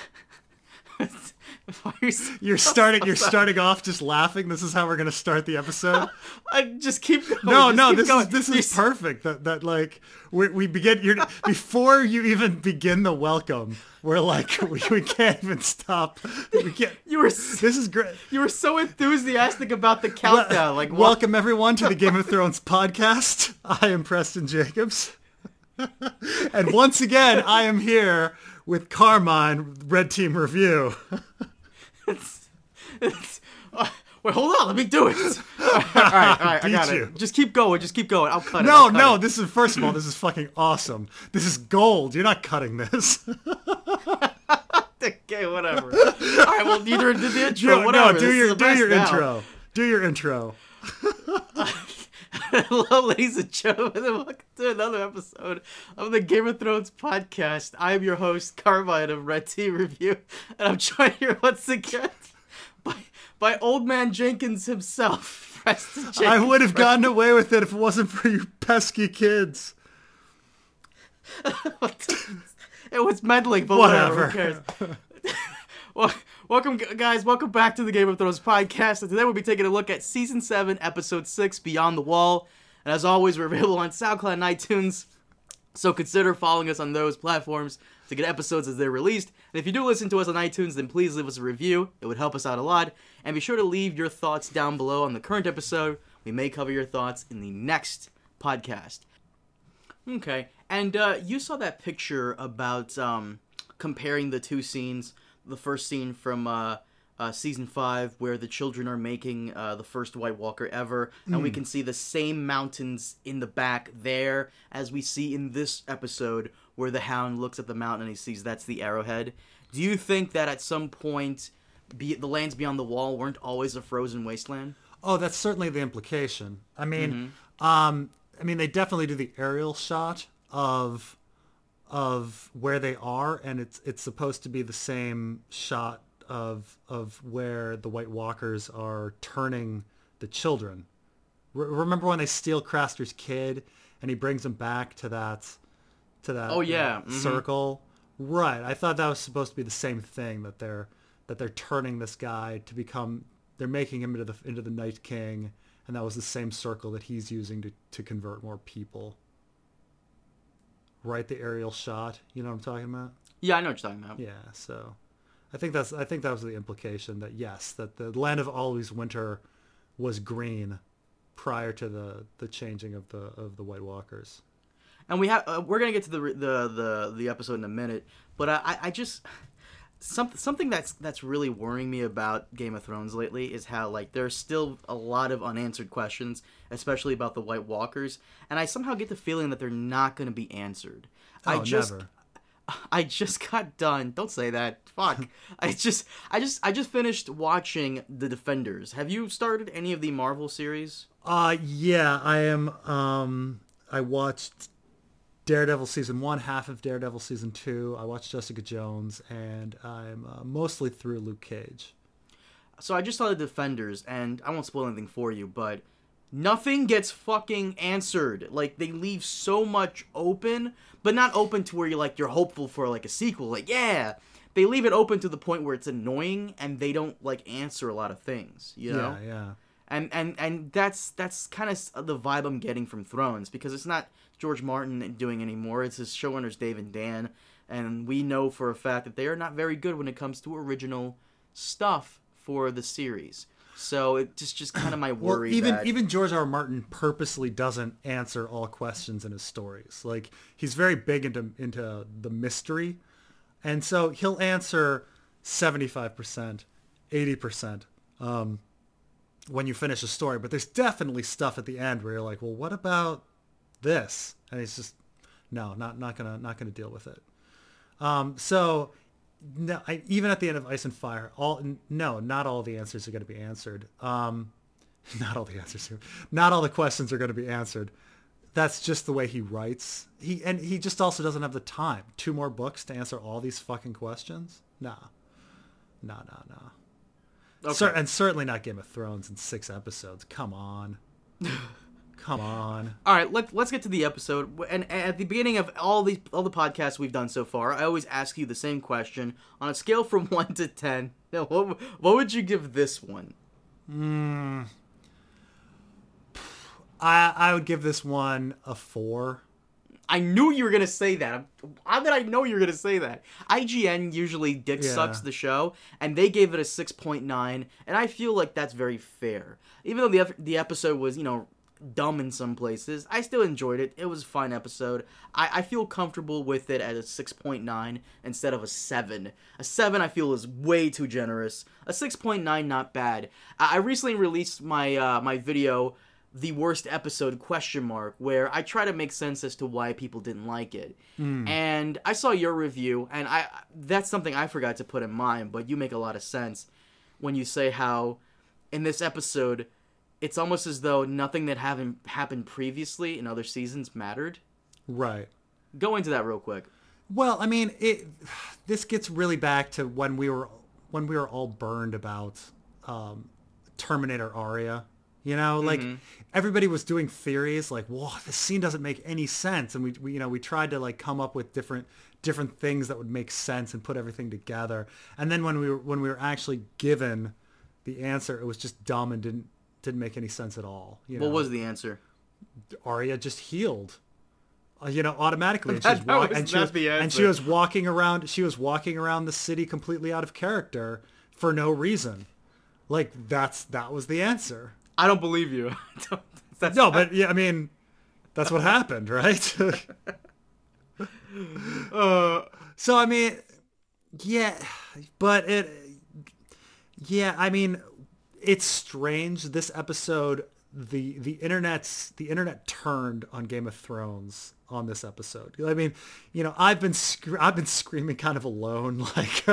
You're starting. You're starting off just laughing. This is how we're gonna start the episode. I just keep going. No, just no, this going. is this You're is perfect. That that like we, we begin. You're before you even begin the welcome. We're like we, we can't even stop. We can't. You were This is great. you were so enthusiastic about the countdown. Like, what? welcome everyone to the Game of Thrones podcast. I am Preston Jacobs, and once again I am here with Carmine Red Team Review. It's- uh, wait, hold on. Let me do it. All right, all right, all right I got you. it. Just keep going. Just keep going. I'll cut it. No, cut no, it. this is first of all, this is fucking awesome. This is gold. You're not cutting this. Okay, whatever. All right, well, neither did the intro. no, whatever. no, do This your do your now. intro. Do your intro. Hello, ladies and gentlemen, and welcome to another episode of the Game of Thrones podcast. I am your host, Carmine of Red Team Review, and I'm joined here once again by, by Old Man Jenkins himself, Preston Jenkins. I would have gotten away with it if it wasn't for you pesky kids. It was meddling, but whatever. Whatever. Who cares? well, welcome, guys. Welcome back to the Game of Thrones podcast. And today we'll be taking a look at season seven, episode six, Beyond the Wall. And as always, we're available on SoundCloud and iTunes. So consider following us on those platforms to get episodes as they're released. And if you do listen to us on iTunes, then please leave us a review. It would help us out a lot. And be sure to leave your thoughts down below on the current episode. We may cover your thoughts in the next podcast. Okay, and uh, you saw that picture about um, comparing the two scenes. The first scene from uh, uh, season five, where the children are making uh, the first White Walker ever, and we can see the same mountains in the back there as we see in this episode, where the Hound looks at the mountain and he sees that's the arrowhead. Do you think that at some point, be the lands beyond the wall weren't always a frozen wasteland? Oh, that's certainly the implication. I mean, um, I mean, they definitely do the aerial shot of of where they are, and it's it's supposed to be the same shot of of where the White Walkers are turning the children. Re- remember when they steal Craster's kid, and he brings him back to that to that Oh, yeah, mhm. circle? Right. I thought that was supposed to be the same thing that they're that they're turning this guy to become they're making him into the into the Night King, and that was the same circle that he's using to to convert more people. Right, the aerial shot. You know what I'm talking about? Yeah, I know what you're talking about. Yeah. So, I think that's I think that was the implication that yes, that the land of always winter was green prior to the the changing of the of the White Walkers. and we have uh, we're gonna get to the the the the episode in a minute, but I I- I just something something that's that's really worrying me about Game of Thrones lately is how like there's still a lot of unanswered questions, especially about the White Walkers, and I somehow get the feeling that they're not gonna be answered. I Oh, just never. I just got done. Don't say that. Fuck. I just I just I just finished watching The Defenders. Have you started any of the Marvel series? Uh yeah, I am um I watched Daredevil season 1, half of Daredevil season 2. I watched Jessica Jones and I'm uh, mostly through Luke Cage. So I just saw the Defenders, and I won't spoil anything for you, but nothing gets fucking answered. Like they leave so much open, but not open to where you're like you're hopeful for like a sequel. Like yeah, they leave it open to the point where it's annoying, and they don't like answer a lot of things. You know, Yeah, yeah. and and and that's that's kind of the vibe I'm getting from Thrones because it's not George Martin doing anymore. It's his showrunners Dave and Dan, and we know for a fact that they are not very good when it comes to original stuff for the series. So it's just just kind of my Well, worry even that even George R. R. Martin purposely doesn't answer all questions in his stories. Like he's very big into into the mystery, and so he'll answer seventy five percent, eighty percent um, when you finish a story. But there's definitely stuff at the end where you're like, well, what about this? And he's just no, not not gonna not gonna deal with it. Um, so no, I, even at the end of Ice and Fire, all n- no, not all the answers are going to be answered. Um, not all the answers are, not all the questions are going to be answered. That's just the way he writes. He and he just also doesn't have the time. Two more books to answer all these fucking questions? Nah, nah, nah, nah. Okay. Cer- and certainly not Game of Thrones in six episodes. Come on. Come on. All right, let, let's get to the episode. And at the beginning of all the all the podcasts we've done so far, I always ask you the same question on a scale from one to ten. What what would you give this one? Hmm. I I would give this one a four. I knew you were gonna say that. How did I know you were gonna say that? IGN usually dick Yeah. sucks the show, and they gave it a six point nine, and I feel like that's very fair. Even though the the episode was you know dumb in some places, I still enjoyed it. It was a fine episode. I, I feel comfortable with it at a six point nine instead of a seven. A seven I feel is way too generous. A six point nine not bad. I, I recently released my uh, my video the worst episode question mark where I try to make sense as to why people didn't like it. And I saw your review and I that's something I forgot to put in mine, but you make a lot of sense when you say how in this episode it's almost as though nothing that haven't happened previously in other seasons mattered. Right. Go into that real quick. Well, I mean, it. This gets really back to when we were when we were all burned about um, Terminator Arya. You know, like everybody was doing theories like, "Whoa, this scene doesn't make any sense," and we, we, you know, we tried to like come up with different different things that would make sense and put everything together. And then when we were when we were actually given the answer, it was just dumb and didn't didn't make any sense at all. You know? What was the answer? Arya just healed. Uh, you know, automatically, and she was, was and she was, and she was walking around. She was walking around the city completely out of character for no reason. Like that's that was the answer. I don't believe you. That's No, but yeah, I mean, that's what happened, right? uh, so I mean, yeah, but it, yeah, I mean, it's strange. This episode, the the internet's the internet turned on Game of Thrones on this episode. I mean, you know, I've been scre- I've been screaming kind of alone, like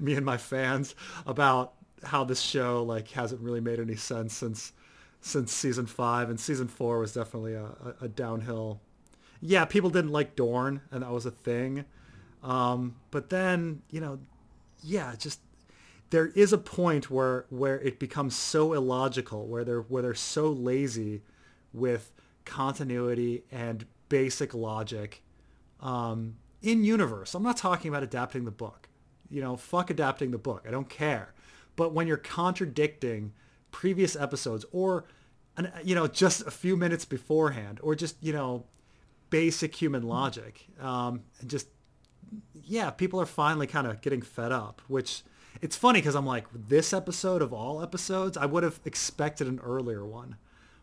me and my fans about how this show like hasn't really made any sense since since season five, and season four was definitely a, a, a downhill. Yeah, people didn't like Dorne, and that was a thing. Um, but then, you know, yeah, just there is a point where where it becomes so illogical, where they're where they're so lazy with continuity and basic logic um, in universe. I'm not talking about adapting the book. You know, fuck adapting the book. I don't care. But when you're contradicting previous episodes or an, you know just a few minutes beforehand or just you know basic human logic um, and just yeah people are finally kind of getting fed up which it's funny because i'm like this episode of all episodes i would have expected an earlier one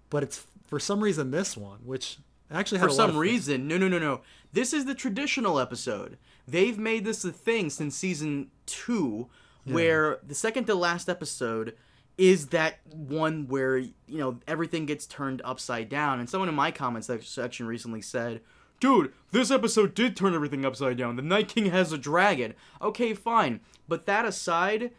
but it's for some reason this one which actually for a lot some reason, no, no, no, no. This is the traditional episode. They've made this a thing since season two, where the second to last episode is that one where you know everything gets turned upside down. And someone in my comments section recently said, "Dude, this episode did turn everything upside down. The Night King has a dragon." Okay, fine, but that aside.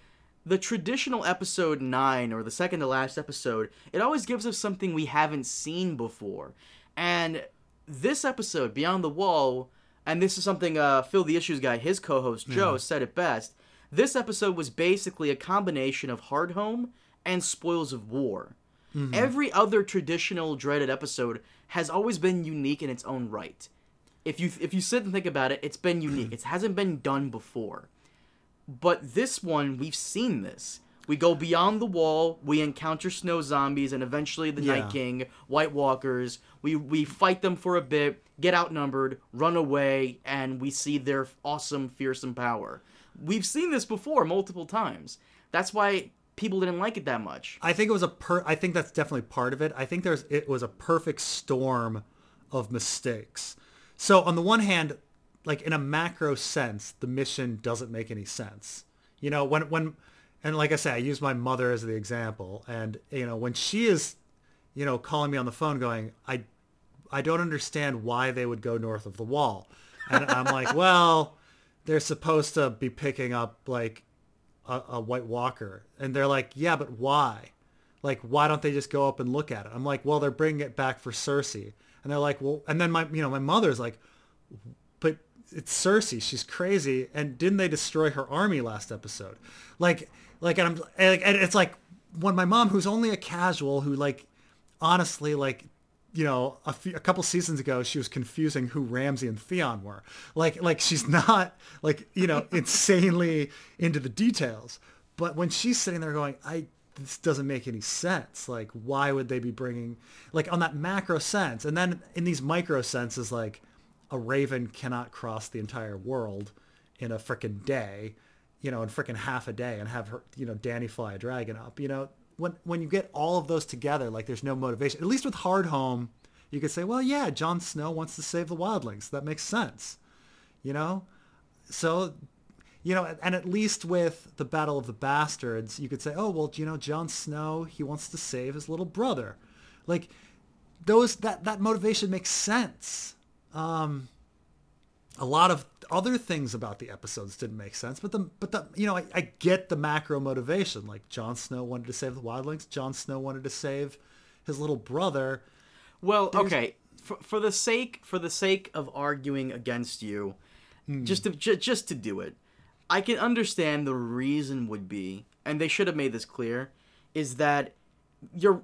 The traditional episode 9 or the second to last episode, it always gives us something we haven't seen before. And this episode, Beyond the Wall, and this is something uh, Phil the Issues guy, his co-host Joe, said it best. This episode was basically a combination of Hardhome and Spoils of War. Mm-hmm. Every other traditional dreaded episode has always been unique in its own right. If you if you sit and think about it, it's been unique. it hasn't been done before. But this one, we've seen this. We go beyond the wall. We encounter snow zombies and eventually the Yeah. Night King, White Walkers. We we fight them for a bit, get outnumbered, run away, and we see their awesome, fearsome power. We've seen this before multiple times. That's why people didn't like it that much. I think it was a per. I think that's definitely part of it. I think there's it was a perfect storm of mistakes. So on the one hand, like in a macro sense, the mission doesn't make any sense. You know, when when and like I say, I use my mother as the example, and you know when she is, you know, calling me on the phone, going, I, I don't understand why they would go north of the wall, and I'm like, well, they're supposed to be picking up like a, a White Walker, and they're like, yeah, but why? Like, why don't they just go up and look at it? I'm like, well, they're bringing it back for Cersei, and they're like, well, and then my, you know, my mother's like, but it's Cersei, she's crazy, and didn't they destroy her army last episode? Like, like, and I'm, and it's like when my mom, who's only a casual, who like, honestly, like, you know, a, few, a couple seasons ago, she was confusing who Ramsay and Theon were. Like, like she's not like, you know, insanely into the details. But when she's sitting there going, I, this doesn't make any sense. Like, why would they be bringing, like on that macro sense. And then in these micro senses, like a raven cannot cross the entire world in a freaking day, you know, in freaking half a day and have her, you know, Dany fly a dragon up, you know, when when you get all of those together, like there's no motivation. At least with Hardhome, you could say, well, yeah, Jon Snow wants to save the wildlings. That makes sense, you know. So, you know, and at least with the Battle of the Bastards, you could say, oh, well, you know, Jon Snow he wants to save his little brother, like those that that motivation makes sense. Um, a lot of other things about the episodes didn't make sense, but the but the you know I, I get the macro motivation. Like Jon Snow wanted to save the wildlings. Jon Snow wanted to save his little brother. Well, There's... okay, for, for the sake for the sake of arguing against you, hmm. just to j- just to do it, I can understand the reason would be, and they should have made this clear, is that you're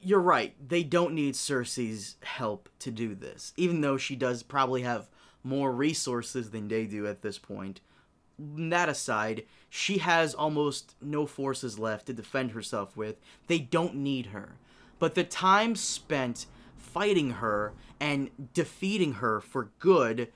you're right. They don't need Cersei's help to do this, even though she does probably have more resources than they do at this point. That aside, she has almost no forces left to defend herself with. They don't need her. But the time spent fighting her and defeating her for good,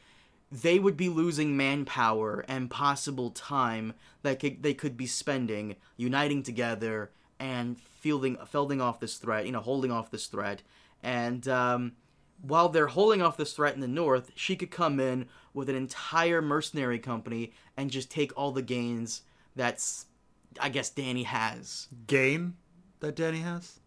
they would be losing manpower and possible time that could, they could be spending uniting together and fielding, fielding off this threat, you know, holding off this threat. And um, while they're holding off this threat in the north, she could come in with an entire mercenary company and just take all the gains that's I guess Dany has. Gain that Dany has?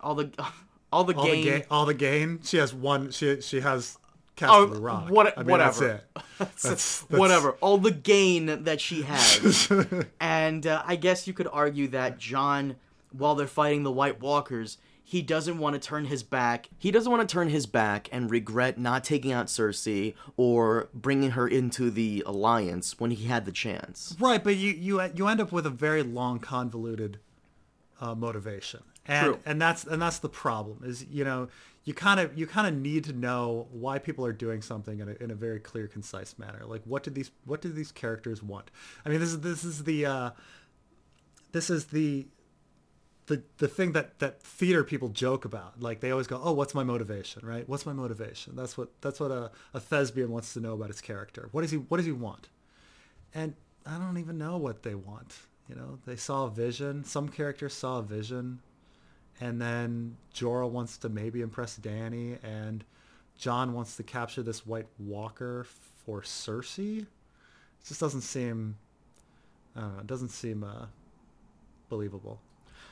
All the all the all gain the ga- all the gain. She has one she she has Castle oh, Rock. What, I mean, whatever. That's, that's, that's, whatever. All the gain that she has. and uh, I guess you could argue that Jon while they're fighting the White Walkers, he doesn't want to turn his back. He doesn't want to turn his back and regret not taking out Cersei or bringing her into the alliance when he had the chance. Right, but you you you end up with a very long, convoluted uh, motivation, and True. and that's and that's the problem. Is you know you kind of you kind of need to know why people are doing something in a, in a very clear, concise manner. Like what did these what did these characters want? I mean, this is this is the uh, this is the the the thing that that theater people joke about. Like they always go, "Oh, what's my motivation?" Right? What's my motivation? That's what that's what a, a thespian wants to know about his character. What does he What does he want? And I don't even know what they want. You know, they saw a vision. Some characters saw a vision, and then Jorah wants to maybe impress Dany, and Jon wants to capture this White Walker for Cersei. It just doesn't seem. It doesn't seem uh, believable.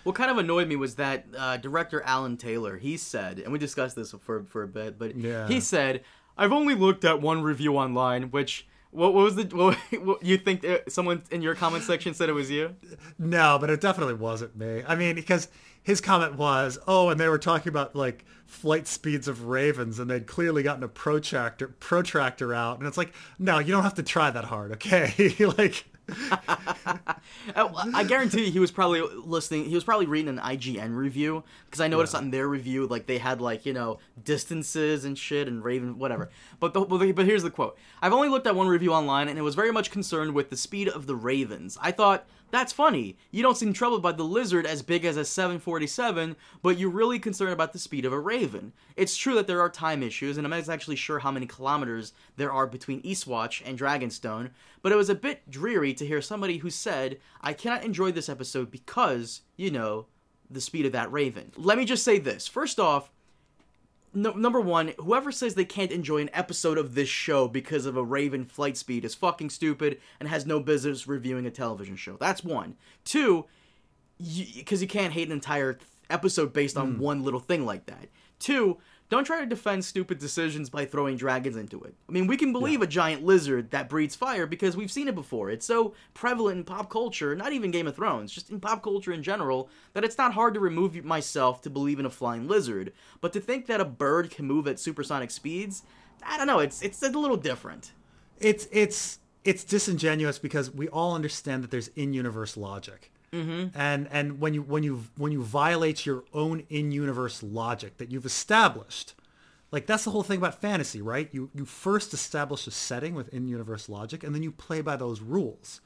What kind of annoyed me was that uh, director Alan Taylor. He said, and we discussed this for for a bit, but yeah. he said, "I've only looked at one review online, which." What, what was the? What, what, you think uh, someone in your comment section said it was you? No, but it definitely wasn't me. I mean, because his comment was, "Oh, and they were talking about like flight speeds of ravens, and they'd clearly gotten a protractor protractor out." And it's like, no, you don't have to try that hard, okay? like, Oh, I guarantee you he was probably listening. He was probably reading an IGN review because I noticed yeah. on their review like they had like you know distances and shit and Raven whatever. But the, but here's the quote: I've only looked at one review online and it was very much concerned with the speed of the Ravens. I thought that's funny. You don't seem troubled by the lizard as big as a 747, but you're really concerned about the speed of a raven. It's true that there are time issues, and I'm not actually sure how many kilometers there are between Eastwatch and Dragonstone, but it was a bit dreary to hear somebody who said, I cannot enjoy this episode because, you know, the speed of that raven. Let me just say this. First off, no, number one, whoever says they can't enjoy an episode of this show because of a Raven flight speed is fucking stupid and has no business reviewing a television show. That's one. Two, because you, you, can't hate an entire episode based on mm. one little thing like that. Two, don't try to defend stupid decisions by throwing dragons into it. I mean, we can believe yeah. a giant lizard that breathes fire because we've seen it before. It's so prevalent in pop culture, not even Game of Thrones, just in pop culture in general, that it's not hard to remove myself to believe in a flying lizard. But to think that a bird can move at supersonic speeds, I don't know, it's it's a little different. It's it's it's disingenuous because we all understand that there's in-universe logic Mm-hmm. And and when you when you when you violate your own in-universe logic that you've established, like that's the whole thing about fantasy, right? You you first establish a setting with in-universe logic, and then you play by those rules.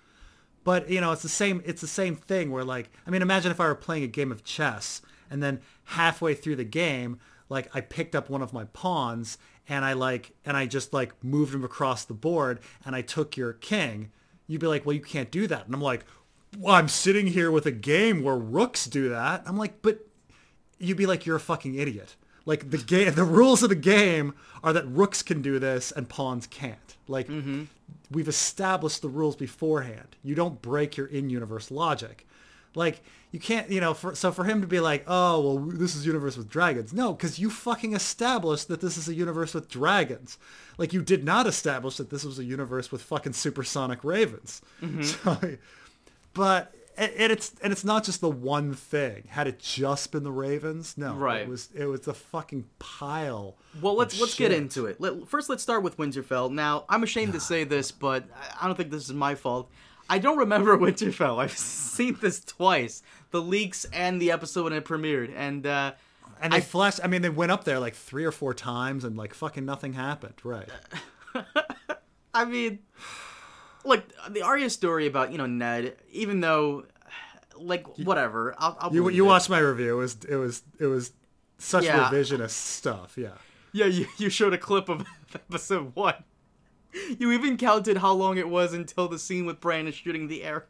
But you know, it's the same. It's the same thing where, like, I mean, imagine if I were playing a game of chess, and then halfway through the game, like, I picked up one of my pawns, and I like, and I just like moved him across the board, and I took your king. You'd be like, well, you can't do that, and I'm like, I'm sitting here with a game where rooks do that. I'm like, but you'd be like, you're a fucking idiot. Like the game, the rules of the game are that rooks can do this and pawns can't. Like Mm-hmm. we've established the rules beforehand. You don't break your in-universe logic. Like you can't, you know, for, so for him to be like, oh, well, this is universe with dragons. No, because you fucking established that this is a universe with dragons. Like you did not establish that this was a universe with fucking supersonic ravens. So, but and it's and it's not just the one thing. Had it just been the ravens, no, Right. It was it was a fucking pile. Well, let's let's get into it. Let, first, let's start with Winterfell. Now, I'm ashamed to say this, but I- I don't think this is my fault. I don't remember Winterfell. I've seen this twice, the leaks and the episode when it premiered, and uh, And they flashed. I mean, they went up there like three or four times, and like fucking nothing happened. Right. I mean, look, the Arya story about you know Ned, even though, like, whatever. I'll, I'll You you it. watched my review. It was it was it was such Yeah. revisionist stuff. Yeah. Yeah, you, you showed a clip of episode one. You even counted how long it was until the scene with Bran is shooting the arrow.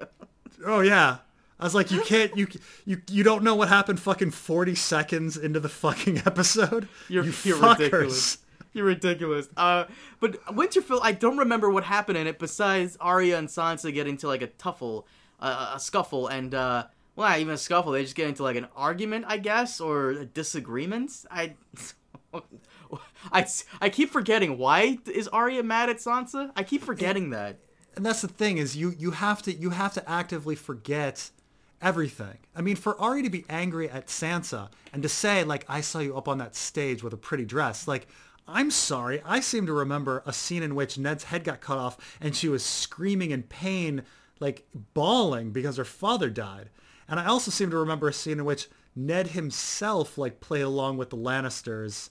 Oh yeah. I was like, you can't, you you you don't know what happened fucking forty seconds into the fucking episode. You're, you you're fuckers. ridiculous. You're ridiculous. Uh, but Winterfell, I don't remember what happened in it besides Arya and Sansa get into like a tuffle, uh, a scuffle, and uh, well, not even a scuffle. They just get into like an argument, I guess, or a disagreement. I, I, I keep forgetting. Why is Arya mad at Sansa? I keep forgetting that. and that's the thing is you you have to you have to actively forget everything. I mean, for Ari to be angry at Sansa and to say like I saw you up on that stage with a pretty dress, like I'm sorry, I seem to remember a scene in which Ned's head got cut off and she was screaming in pain, like bawling because her father died. And I also seem to remember a scene in which Ned himself like played along with the Lannisters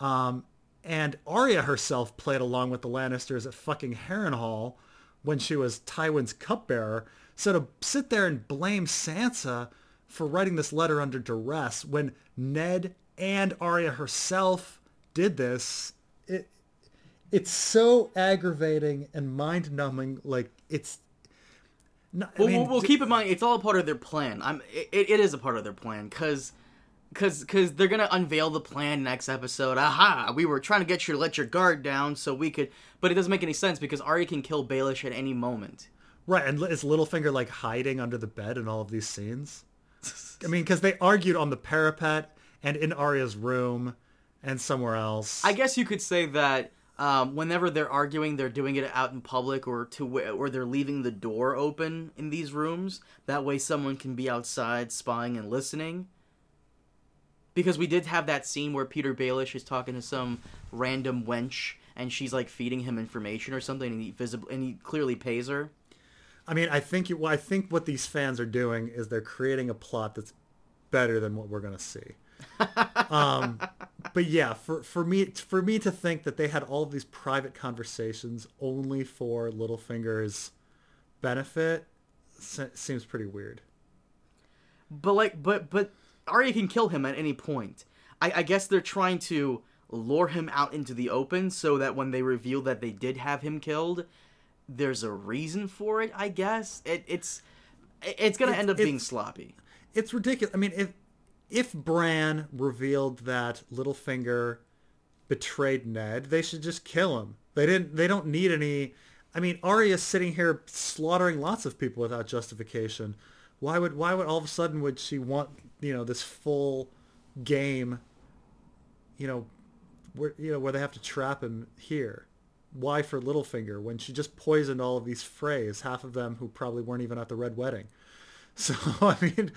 um, and Arya herself played along with the Lannisters at fucking Harrenhal when she was Tywin's cupbearer. So to sit there and blame Sansa for writing this letter under duress when Ned and Arya herself did this, it it's so aggravating and mind-numbing. Like it's. No, I Well, mean, we'll, d- keep in mind it's all a part of their plan. I'm it, it is a part of their plan because because because they're gonna unveil the plan next episode. Aha! We were trying to get you to let your guard down so we could, but it doesn't make any sense because Arya can kill Baelish at any moment. Right, and is Littlefinger like hiding under the bed in all of these scenes? I mean, because they argued on the parapet and in Arya's room and somewhere else. I guess you could say that um, whenever they're arguing, they're doing it out in public or to or they're leaving the door open in these rooms. That way, someone can be outside spying and listening. Because we did have that scene where Peter Baelish is talking to some random wench, and she's like feeding him information or something, and he visible and he clearly pays her. I mean, I think you, well, I think what these fans are doing is they're creating a plot that's better than what we're gonna see. Um, but yeah, for for me for me to think that they had all of these private conversations only for Littlefinger's benefit se- seems pretty weird. But like, but but Arya can kill him at any point. I, I guess they're trying to lure him out into the open so that when they reveal that they did have him killed, there's a reason for it. I guess it, it's it's gonna It's- end up being sloppy. it's ridiculous. I mean, if if Bran revealed that Littlefinger betrayed Ned, they should just kill him. They didn't. They don't need any. I mean, Arya's sitting here slaughtering lots of people without justification. Why would Why would all of a sudden would she want you know this full game? You know, where you know where they have to trap him here. Why for Littlefinger when she just poisoned all of these Freys, half of them who probably weren't even at the Red Wedding. So I mean,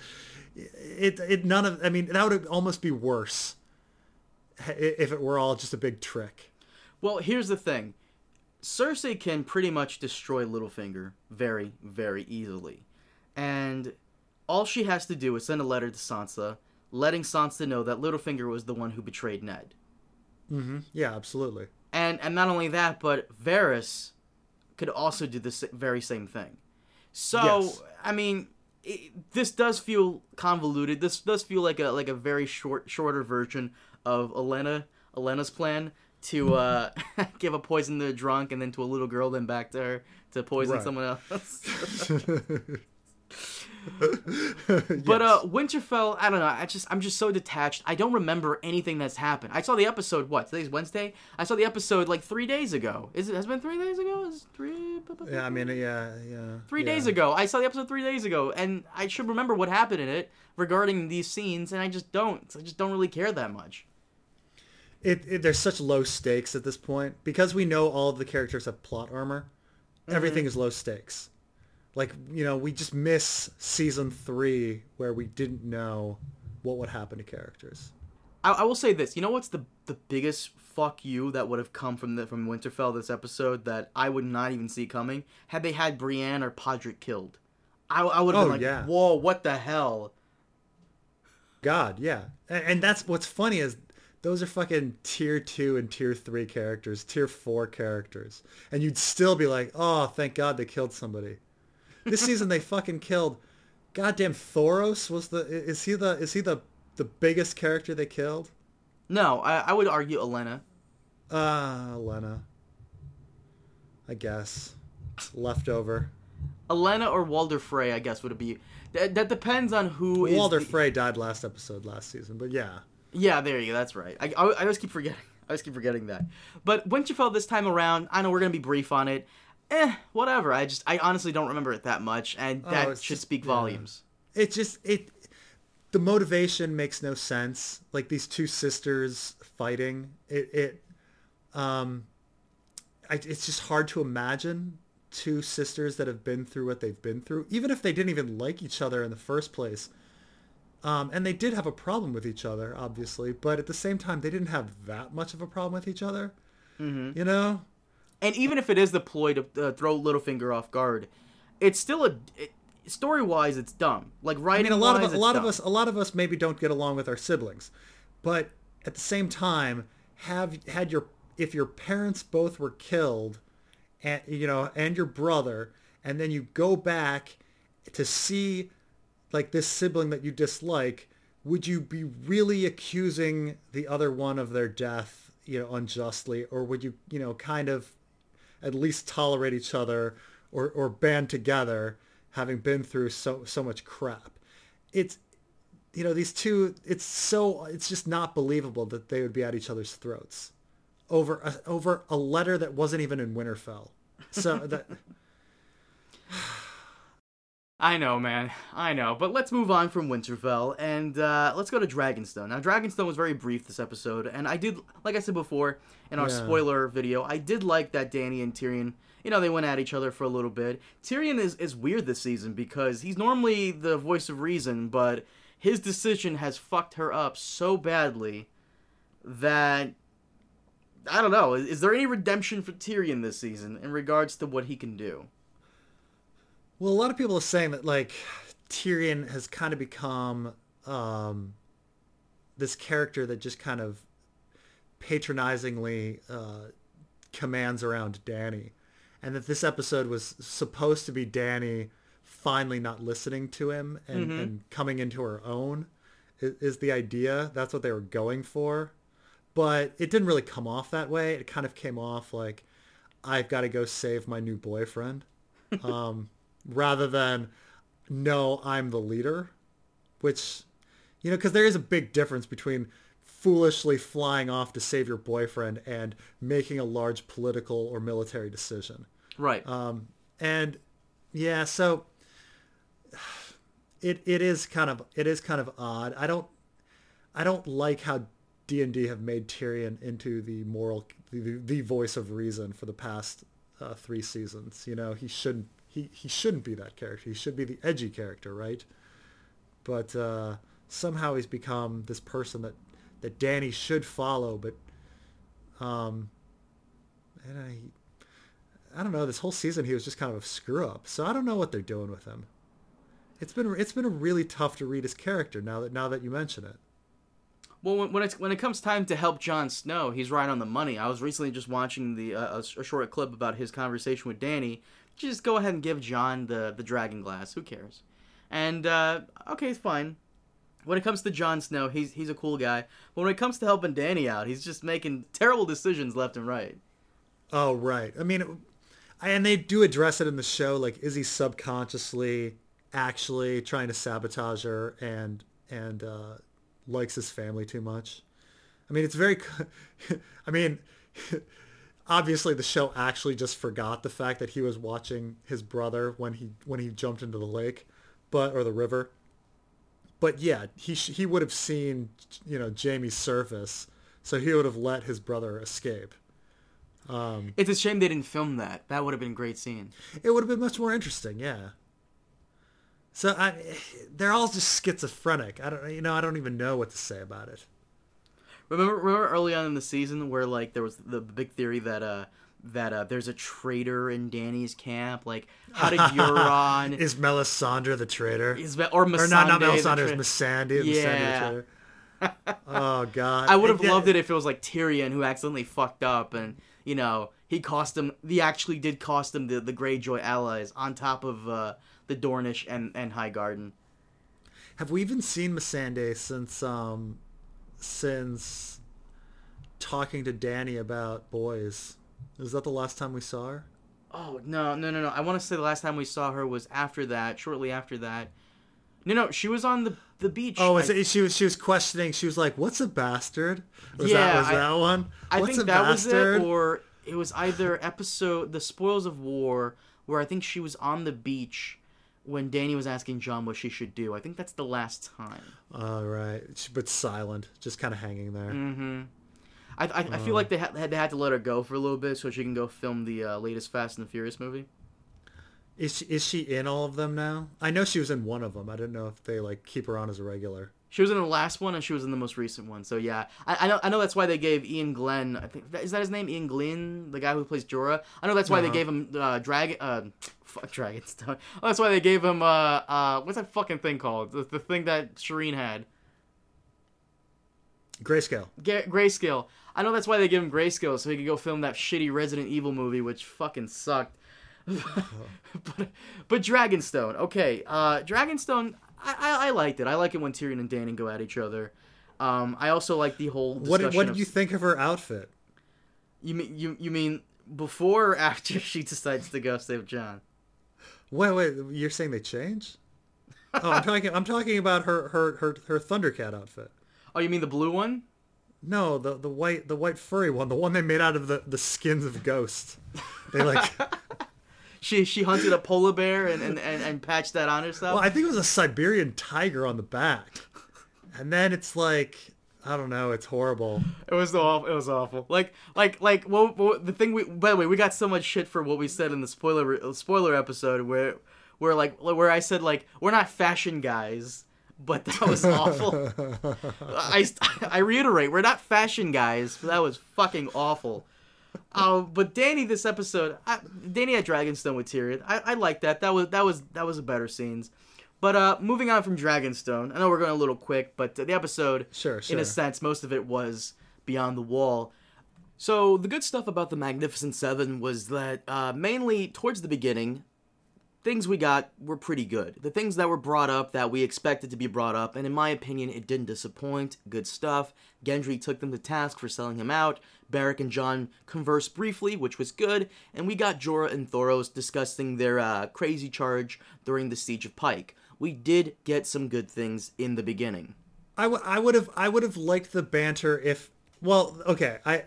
it it none of I mean that would almost be worse if it were all just a big trick. Well, here's the thing. Cersei can pretty much destroy Littlefinger very, very easily. And all she has to do is send a letter to Sansa, letting Sansa know that Littlefinger was the one who betrayed Ned. Mm-hmm. Yeah, absolutely. And and not only that, but Varys could also do the very same thing. So Yes. I mean, it, this does feel convoluted. This does feel like a like a very short shorter version of Olenna Olenna's plan to uh, give a poison to a drunk and then to a little girl, then back to her to poison Right. someone else. But uh, Winterfell, I don't know. I just I'm just so detached. I don't remember anything that's happened. I saw the episode. What today's Wednesday? I saw the episode like three days ago. Is it has it been three days ago? Is three? yeah, I mean, yeah, yeah. three yeah. days ago. I saw the episode three days ago, and I should remember what happened in it regarding these scenes, and I just don't. I just don't really care that much. It, it there's such low stakes at this point because we know all of the characters have plot armor. Everything is low stakes. Like you know, we just miss season three where we didn't know what would happen to characters. I, I will say this. You know what's the the biggest fuck you that would have come from the from Winterfell this episode that I would not even see coming had they had Brienne or Podrick killed. I, I would have Oh, been like, yeah. whoa, what the hell? God, yeah, and, and that's what's funny is those are fucking tier two and tier three characters, tier four characters, and you'd still be like, oh, thank God they killed somebody. This season they fucking killed. Goddamn Thoros was the is he the is he the the biggest character they killed? No, I, I would argue Olenna. Ah, Lena. I guess leftover. Olenna or Walder Frey, I guess would it be. That, that depends on who. Walder the- Frey died last episode last season, but yeah. Yeah, there you go. That's right. I, I, I always keep forgetting. I always keep forgetting that. But Winterfell this time around, I know we're gonna be brief on it. Eh, whatever. I just, I honestly don't remember it that much, and Oh, that should just- speak yeah. volumes. it just it the motivation makes no sense like these two sisters fighting it it um I, it's just hard to imagine two sisters that have been through what they've been through even if they didn't even like each other in the first place um, and they did have a problem with each other obviously but at the same time they didn't have that much of a problem with each other Mm-hmm. you know And even if it is the ploy to uh, throw Littlefinger off guard, it's still a. It, story wise, it's dumb. Like I writing. mean, a lot of a lot of us, a lot of us maybe don't get along with our siblings, but at the same time, have had your if your parents both were killed, and you know, and your brother, and then you go back to see like this sibling that you dislike, would you be really accusing the other one of their death, you know, unjustly, or would you, you know, kind of at least tolerate each other or, or band together having been through so so much crap. It's you know these two it's so it's just not believable that they would be at each other's throats over a, over a letter that wasn't even in winterfell. So that I know, man. I know. But let's move on from Winterfell and uh, let's go to Dragonstone. Now, Dragonstone was very brief this episode, and I did, like I said before in our Yeah. spoiler video, I did like that Dany and Tyrion, you know, they went at each other for a little bit. Tyrion is, is weird this season because he's normally the voice of reason, but his decision has fucked her up so badly that. I don't know. Is, is there any redemption for Tyrion this season in regards to what he can do? Well a lot of people are saying that like tyrion has kind of become um this character that just kind of patronizingly uh commands around Dany, and that this episode was supposed to be Dany finally not listening to him and, Mhm. and coming into her own is, is the idea. That's what they were going for, but it didn't really come off that way. It kind of came off like I've got to go save my new boyfriend, um, rather than no, I'm the leader, which you know, because there is a big difference between foolishly flying off to save your boyfriend and making a large political or military decision. Right. Um, and yeah, so it it is kind of it is kind of odd. I don't I don't like how D and D have made Tyrion into the moral the, the voice of reason for the past uh, three seasons. You know, he shouldn't he, he shouldn't be that character. He should be the edgy character, right? But uh, somehow he's become this person that that Dany should follow, but um, and I I don't know. This whole season he was just kind of a screw up. So I don't know what they're doing with him. It's been it's been really tough to read his character now that now that you mention it. Well, when when, when it comes time to help Jon Snow, he's right on the money. I was recently just watching the uh, a, short clip about his conversation with Dany. Just go ahead and give Jon the the dragon glass. Who cares? And uh, okay, it's fine. When it comes to Jon Snow, he's he's a cool guy. But when it comes to helping Dany out, he's just making terrible decisions left and right. Oh right. I mean, and they do address it in the show. Like, is he subconsciously actually trying to sabotage her and and uh, likes his family too much? I mean, it's very. I mean, obviously the show actually just forgot the fact that he was watching his brother when he when he jumped into the lake, but or the river. But yeah, he sh- he would have seen you know Jaime's surface, so he would have let his brother escape. Um, it's a shame they didn't film that. That would have been a great scene. It would have been much more interesting. Yeah. So I, they're all just schizophrenic. I don't, you know, I don't even know what to say about it. Remember, remember early on in the season where like there was the big theory that uh that uh there's a traitor in Dany's camp. Like, how did Euron is Melisandre the traitor? Is or Missandei or not, not Melisandre, is Missandei. Yeah. oh god. I would have loved it if it was like Tyrion who accidentally fucked up and you know he cost him. He actually did cost him the the Greyjoy allies on top of uh, the Dornish and and Highgarden. Have we even seen Missandei since um since talking to Dany about boys? Is that the last time we saw her? Oh no no no no! I want to say the last time we saw her was after that, shortly after that. No no, she was on the the beach. Oh, I, it, she was she was questioning. She was like, "What's a bastard?" Was yeah, that, was I, that one? I What's think that bastard? was it, or it was either episode the Spoils of War, where I think she was on the beach when Dany was asking Jon what she should do. I think that's the last time. All right, but silent, just kind of hanging there. Mm-hmm. I, I, I feel uh. like they had, they had to let her go for a little bit so she can go film the uh, latest Fast and the Furious movie. Is she, is she in all of them now? I know she was in one of them. I didn't know if they like keep her on as a regular. She was in the last one and she was in the most recent one. So yeah, I, I know I know that's why they gave Iain Glen. I think is that his name, Iain Glen, the guy who plays Jorah. I know that's why uh-huh. they gave him uh, Dragon. Uh, fuck Dragonstone. Oh, that's why they gave him uh uh what's that fucking thing called? The, the thing that Shireen had. Grayscale. G- grayscale. I know that's why they give him grayscale so he could go film that shitty Resident Evil movie, which fucking sucked. but, but Dragonstone, okay. Uh, Dragonstone, I, I, I, liked it. I like it when Tyrion and Dany go at each other. Um, I also like the whole. What did, what did of, you think of her outfit? You mean you you mean before or after she decides to go save Jon? Wait, wait. You're saying they change? Oh, I'm talking. I'm talking about her her her her Thundercat outfit. Oh, you mean the blue one? No, the the white the white furry one, the one they made out of the the skins of ghosts. They like she she hunted a polar bear and, and, and, and patched that on herself. Well, I think it was a Siberian tiger on the back, and then it's like I don't know. It's horrible. It was awful. It was awful. Like, like, like. Well, well, the thing we. By the way, we got so much shit for what we said in the spoiler spoiler episode where, where like, where I said like we're not fashion guys, but that was awful. I I reiterate, we're not fashion guys, but that was fucking awful. Uh, but Dany, this episode, I, Dany at Dragonstone with Tyrion, I, I like that. That was that was that was a better scenes. But uh, moving on from Dragonstone, I know we're going a little quick, but the episode, sure, sure. in a sense, most of it was Beyond the Wall. So the good stuff about the Magnificent Seven was that uh, mainly towards the beginning, things we got were pretty good. The things that were brought up that we expected to be brought up, and in my opinion, it didn't disappoint. Good stuff. Gendry took them to task for selling him out. Beric and Jon conversed briefly, which was good, and we got Jorah and Thoros discussing their uh, crazy charge during the siege of Pike. We did get some good things in the beginning. I, w- I would have I would have liked the banter if well okay I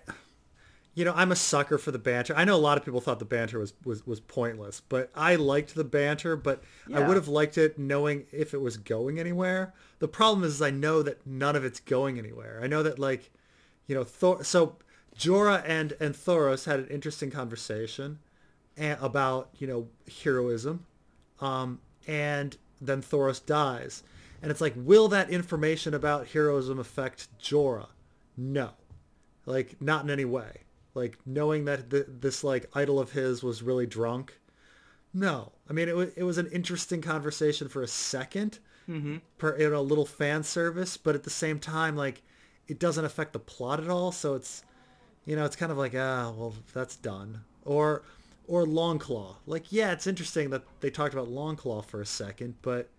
you know I'm a sucker for the banter. I know a lot of people thought the banter was was, was pointless, but I liked the banter. But yeah. I would have liked it knowing if it was going anywhere. The problem is I know that none of it's going anywhere. I know that like you know Thor. So Jorah and and Thoros had an interesting conversation about you know heroism, um, and then Thoros dies, and it's like, will that information about heroism affect Jorah? No, like not in any way. Like knowing that th- this like idol of his was really drunk, No, I mean it was it was an interesting conversation for a 2nd Mm-hmm. per you know, a little fan service, but at the same time, like it doesn't affect the plot at all. So it's you know it's kind of like ah well that's done or or Longclaw. Like yeah, it's interesting that they talked about Longclaw for a second, but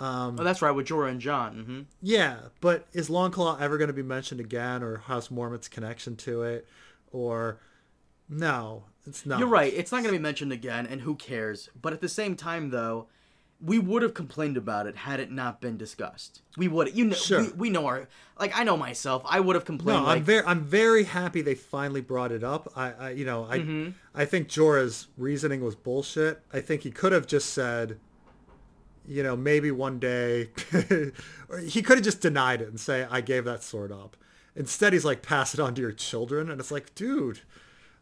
Oh, that's right with Jorah and Jon. hmm yeah, but is Longclaw ever going to be mentioned again, or House Mormont's connection to it, or no, it's not. You're right. It's not going to be mentioned again, and who cares? But at the same time, though, we would have complained about it had it not been discussed. We would. You know, Sure. we, we know our. Like I know myself. I would have No, complained. like, I'm very, I'm very happy they finally brought it up. I, I you know, I, mm-hmm. I think Jorah's reasoning was bullshit. I think he could have just said, you know, maybe one day, or he could have just denied it and say, I gave that sword up. Instead, he's like, pass it on to your children, and it's like, dude,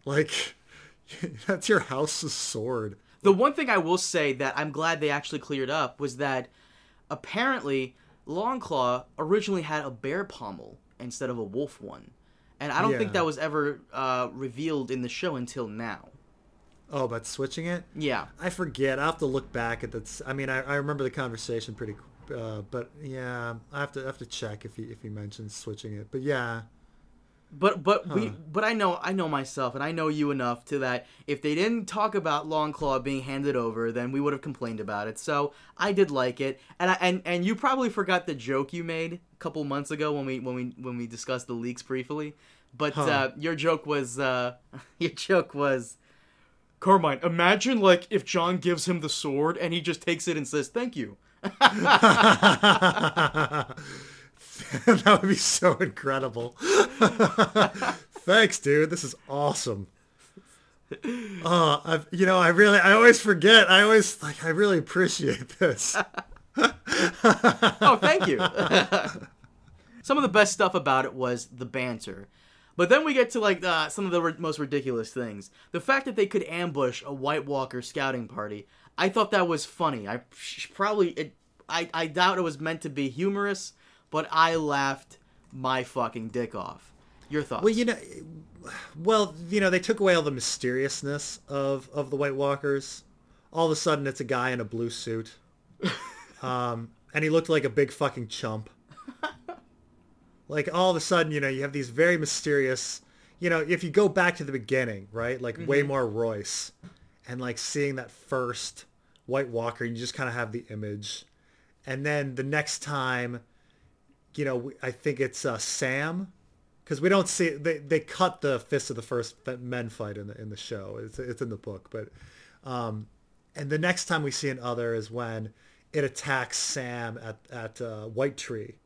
like, that's your house's sword. The one thing I will say that I'm glad they actually cleared up was that apparently Longclaw originally had a bear pommel instead of a wolf one, and I don't think that was ever uh, revealed in the show until now. Oh, about switching it? Yeah. I forget. I have to look back at that. I mean, I, I remember the conversation pretty, uh, but yeah, I have to I have to check if he if he mentions switching it. But yeah, But but we but I know I know myself and I know you enough to that if they didn't talk about Longclaw being handed over, then we would have complained about it. So I did like it, and I and and you probably forgot the joke you made a couple months ago when we when we when we discussed the leaks briefly. But uh, your joke was uh, your joke was. Carmine, imagine like if Jon gives him the sword and he just takes it and says thank you. that would be so incredible. Thanks, dude. This is awesome. Oh, I've, you know, I really, I always forget. I always like, I really appreciate this. Oh, thank you. some of the best stuff about it was the banter. But then we get to like uh, some of the ri- most ridiculous things. The fact that they could ambush a White Walker scouting party. I thought that was funny. I probably it, I I doubt it was meant to be humorous, but I laughed my fucking dick off. Your thoughts? Well, you know, well, you know, they took away all the mysteriousness of of the White Walkers. All of a sudden, it's a guy in a blue suit, um, and he looked like a big fucking chump. Like all of a sudden, you know, you have these very mysterious. You know, if you go back to the beginning, right, like Waymar Royce, and like seeing that first White Walker, you just kind of have the image, and then the next time, you know, I think it's uh, Sam because we don't see they they cut the fist of the first men fight in the in the show. It's it's in the book, but um, and the next time we see an other is when it attacks Sam at at uh, White Tree,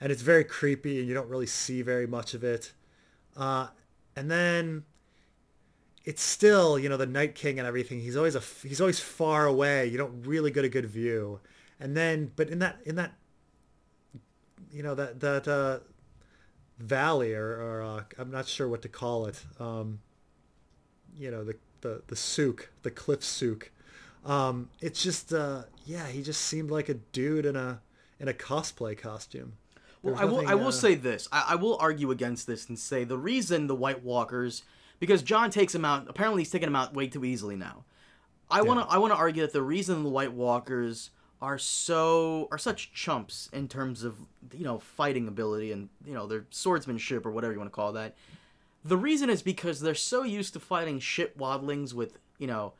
and it's very creepy, and you don't really see very much of it. Uh, and then it's still you know the Night King and everything. He's always a he's always far away. You don't really get a good view. And then, but in that in that you know that that uh, valley or, or uh, I'm not sure what to call it. Um, you know the the the souk, the cliff souk. Um, it's just uh, yeah, he just seemed like a dude in a in a cosplay costume. Well, There's I will. nothing, I will uh, say this. I, I will argue against this and say the reason the White Walkers, because Jon takes him out. Apparently, he's taking him out way too easily now. I want to. I want to argue that the reason the White Walkers are so are such chumps in terms of you know fighting ability and you know their swordsmanship or whatever you want to call that. The reason is because they're so used to fighting shit wildlings with you know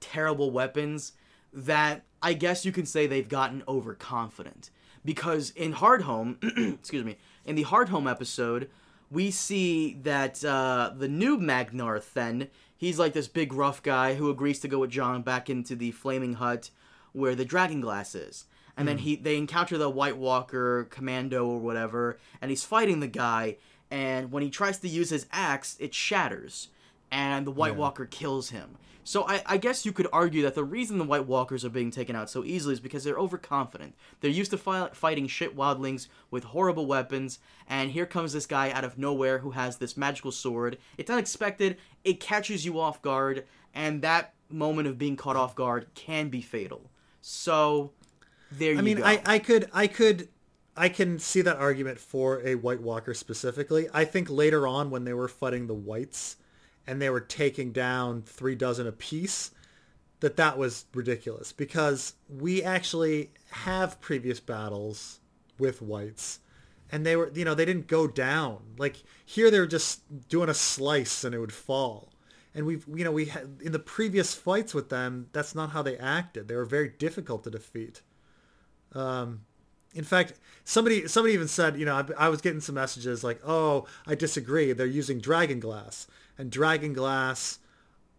terrible weapons that I guess you can say they've gotten overconfident. Because in Hardhome, excuse me, in the Hardhome episode, we see that uh, the new Magnar Thenn, he's like this big rough guy who agrees to go with Jon back into the flaming hut where the dragon glass is. And then hmm. he they encounter the White Walker commando or whatever, and he's fighting the guy. And when he tries to use his axe, it shatters, and the White Walker kills him. So I, I guess you could argue that the reason the White Walkers are being taken out so easily is because they're overconfident. They're used to fi- fighting shit wildlings with horrible weapons, and here comes this guy out of nowhere who has this magical sword. It's unexpected. It catches you off guard, and that moment of being caught off guard can be fatal. So there you I mean, go. I, I could, I could, I can see that argument for a White Walker specifically. I think later on when they were fighting the Whites and they were taking down three dozen apiece, that that was ridiculous because we actually have previous battles with whites and they were you know they didn't go down like here they were just doing a slice and it would fall and we've you know we had in the previous fights with them that's not how they acted. They were very difficult to defeat. Um in fact somebody somebody even said you know I, I was getting some messages like oh i disagree. They're using dragon glass. And dragon glass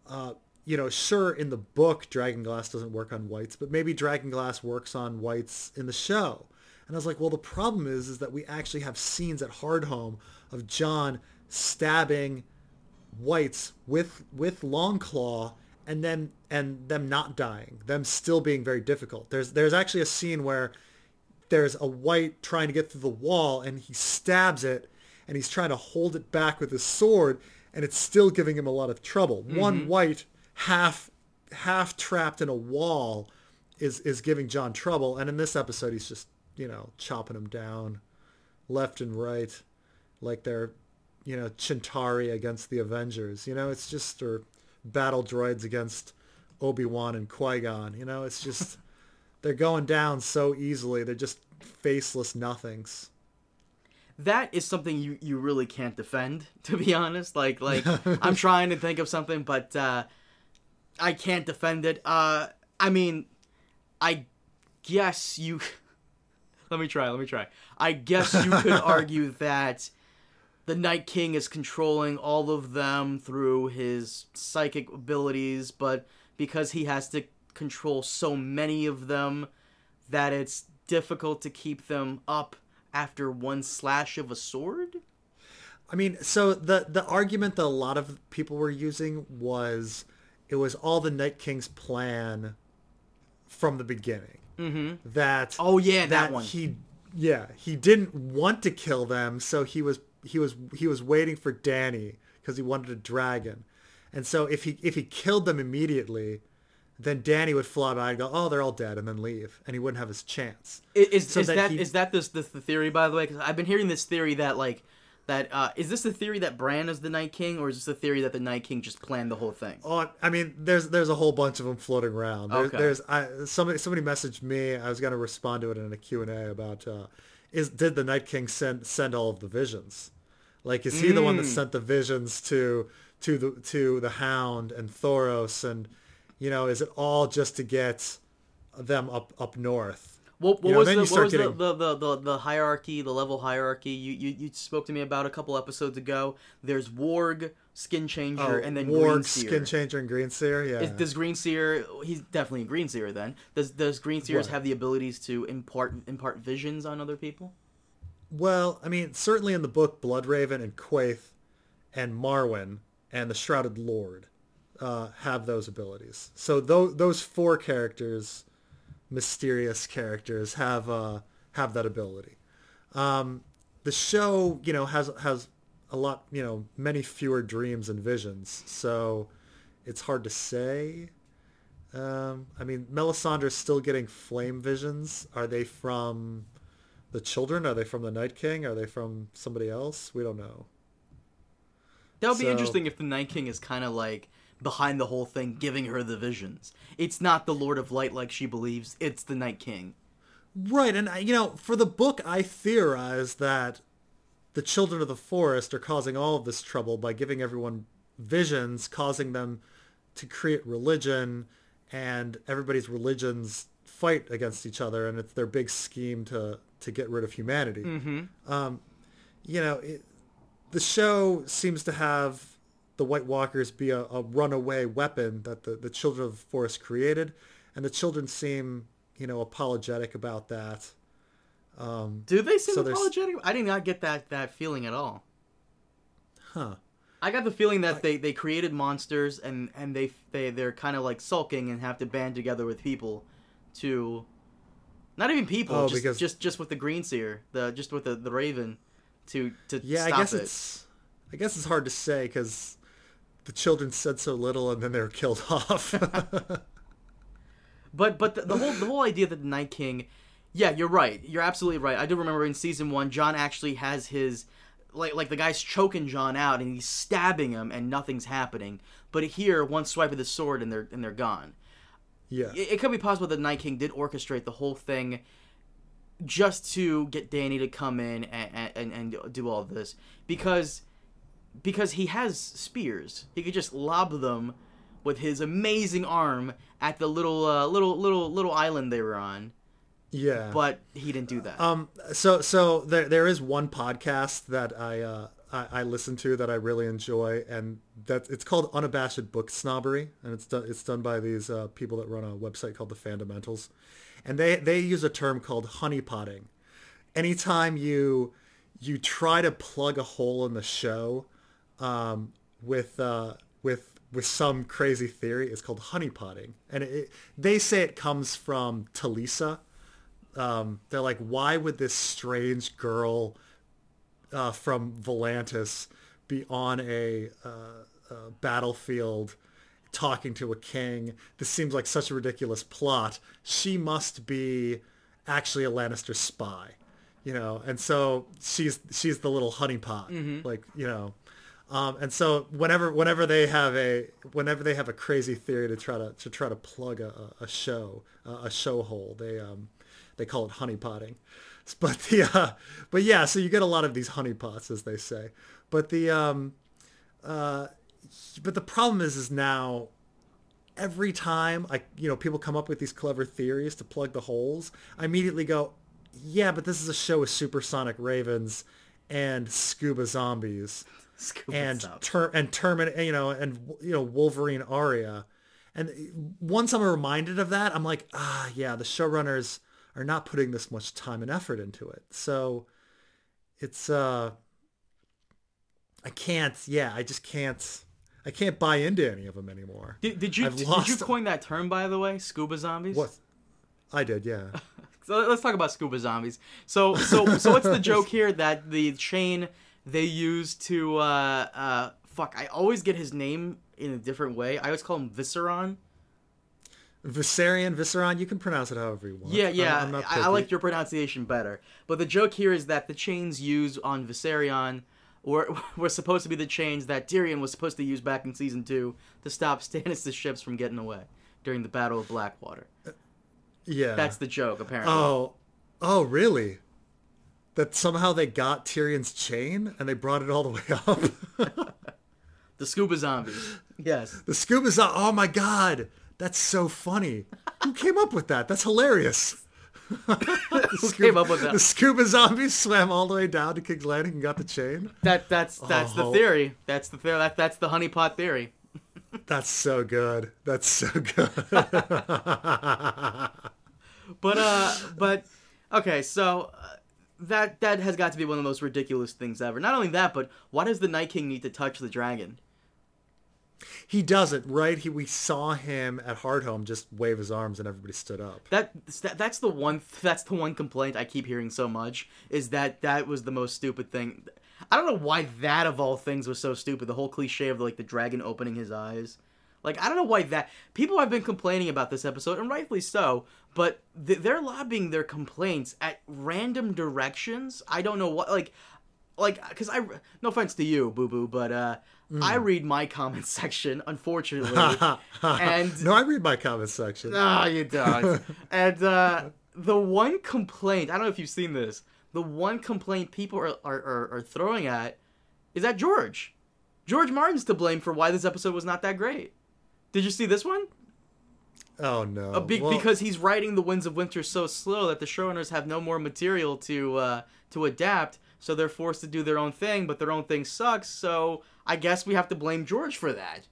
uh you know, sure, in the book, Dragon Glass doesn't work on whites, but maybe Dragon Glass works on whites in the show. And I was like, well, the problem is, is that we actually have scenes at Hardhome of jon stabbing whites with with Longclaw and then and them not dying, them still being very difficult. There's there's actually a scene where there's a white trying to get through the wall, and he stabs it, and he's trying to hold it back with his sword, and it's still giving him a lot of trouble. Mm-hmm. One white half half trapped in a wall is is giving Jon trouble, and in this episode he's just you know chopping him down left and right like they're you know Chitauri against the Avengers. You know, it's just or battle droids against Obi Wan and Qui Gon. You know, it's just they're going down so easily. They're just faceless nothings that is something you, you really can't defend to be honest like like i'm trying to think of something but uh I can't defend it. Uh, I mean, I guess you. let me try. Let me try. I guess you could argue that the Night King is controlling all of them through his psychic abilities, but because he has to control so many of them, that it's difficult to keep them up after one slash of a sword. I mean, so the the argument that a lot of people were using was it was all the Night King's plan from the beginning. Mm-hmm. That oh yeah, that, that one. He yeah he didn't want to kill them, so he was he was he was waiting for Dany because he wanted a dragon, and so if he if he killed them immediately, then Dany would fly by and go, "Oh, they're all dead," and then leave, and he wouldn't have his chance. Is, so is that, he... is that this, this the theory by the way? Because I've been hearing this theory that like that uh, is this the theory that Bran is the Night King, or is this the theory that the Night King just planned the whole thing? Oh, I mean, there's there's a whole bunch of them floating around. There, okay. There's I, somebody somebody messaged me. I was gonna respond to it in a Q and A about uh, is did the Night King send send all of the visions? Like, is he mm. the one that mm. sent the visions to to the to the Hound and Thoros, and you know, is it all just to get them up up north? What, what you know, was, the, what was getting... the, the, the, the, hierarchy, the level hierarchy you, you, you spoke to me about a couple episodes ago? There's Warg, Skin Changer, oh, and then Warg, Skin Changer, and Green Seer. Yeah. Is, does Green Seer? He's definitely a Green Seer. Then does does Green Seers have the abilities to impart impart visions on other people? Well, I mean, certainly in the book, Bloodraven and Quaithe and Marwyn and the Shrouded Lord uh, have those abilities. So th- those four characters mysterious characters have uh, have that ability. Um, the show, you know, has has a lot, you know, many fewer dreams and visions, so it's hard to say. Um, I mean, Melisandre's still getting flame visions. Are they from the children? Are they from the Night King? Are they from somebody else? We don't know. That would so, be interesting if the Night King is kind of like behind the whole thing, giving her the visions. It's not the Lord of Light like she believes, it's the Night King. Right, and I, you know, for the book, I theorize that the children of the forest are causing all of this trouble by giving everyone visions, causing them to create religion, and everybody's religions fight against each other, and it's their big scheme to to get rid of humanity. Mm-hmm. Um, you know, it, the show seems to have the White Walkers be a, a runaway weapon that the, the children of the forest created. And the children seem, you know, apologetic about that. Um, Do they seem so apologetic? I did not get that, that feeling at all. Huh. I got the feeling that I, they, they created monsters and, and they they they're kind of like sulking and have to band together with people to not even people oh, just, because, just just with the green seer the just with the, the raven to to yeah I guess it. it's I guess it's hard to say because the children said so little and then they were killed off. but but the, the, whole the whole idea that the Night King, yeah, you're right. You're absolutely right. I do remember in season one, Jon actually has his like like the guy's choking Jon out and he's stabbing him and nothing's happening. But here, one swipe of the sword and they're and they're gone. Yeah. it, it could be possible that Night King did orchestrate the whole thing just to get Dany to come in and, and, and do all this because because he has spears. He could just lob them with his amazing arm at the little uh, little little little island they were on. Yeah. But he didn't do that. Um, so so there there is one podcast that I uh I, I listen to that I really enjoy, and that it's called Unabashed Book Snobbery, and it's done it's done by these uh, people that run a website called the Fandomentals, and they they use a term called honeypotting. Anytime you you try to plug a hole in the show um, with uh, with with some crazy theory, it's called honeypotting, and it, it, they say it comes from Talisa um, they're like, why would this strange girl uh, from Volantis be on a, uh, a battlefield talking to a king? This seems like such a ridiculous plot. She must be actually a Lannister spy, you know. And so she's she's the little honeypot, like you know. Um, and so whenever whenever they have a whenever they have a crazy theory to try to to try to plug a, a show uh, a show hole, they um, they call it honeypotting. But the uh, but yeah, so you get a lot of these honeypots, as they say. But the um, uh, but the problem is, is now every time I you know people come up with these clever theories to plug the holes, I immediately go, yeah, but this is a show with supersonic ravens and scuba zombies Scuba and ter- and Termin, you know, and you know Wolverine Arya. And once I'm reminded of that, I'm like, ah, yeah, the showrunners are not putting this much time and effort into it. So it's uh I can't, yeah, I just can't I can't buy into any of them anymore. Did, did you I've did you coin that term by the way? Scuba zombies. What? I did, yeah. So let's talk about scuba zombies. So so so what's the joke here that the chain they use to uh uh fuck I always get his name in a different way. I always call him Visceron. Viserion, Visceron, you can pronounce it however you want. Yeah, I'm- yeah. I'm I, I like your pronunciation better. But the joke here is that the chains used on Viserion were were supposed to be the chains that Tyrion was supposed to use back in season two to stop Stannis' ships from getting away during the Battle of Blackwater. Uh, yeah. That's the joke, apparently. Oh, oh, really? That somehow they got Tyrion's chain and they brought it all the way up. The scuba zombies. Yes. the scuba on. Oh my god, that's so funny. Who came up with that? That's hilarious. Who came up with that? The scuba zombies swam all the way down to King's Landing and got the chain. That that's that's the Oh. theory. That's the theory. That, that's the honeypot theory. That's so good. That's so good. But uh, but okay, so uh, that that has got to be one of the most ridiculous things ever. Not only that, but why does the Night King need to touch the dragon? He doesn't, right? He we saw him at Hardhome just wave his arms and everybody stood up. That, that that's the one that's the one complaint I keep hearing so much is that that was the most stupid thing. I don't know why that of all things was so stupid. The whole cliche of like the dragon opening his eyes. Like I don't know why that people have been complaining about this episode and rightfully so, but th- they're lobbing their complaints at random directions. I don't know what like like because I no offense to you, boo boo, but uh I read my comment section unfortunately, and No, I read my comment section. no, you don't. and uh, the one complaint, I don't know if you've seen this, the one complaint people are, are, are, are throwing at is that George. George Martin's to blame for why this episode was not that great. Did you see this one? Oh no. Uh, be- Well, because he's writing The Winds of Winter so slow that the showrunners have no more material to uh, to adapt, so they're forced to do their own thing, but their own thing sucks, so I guess we have to blame George for that.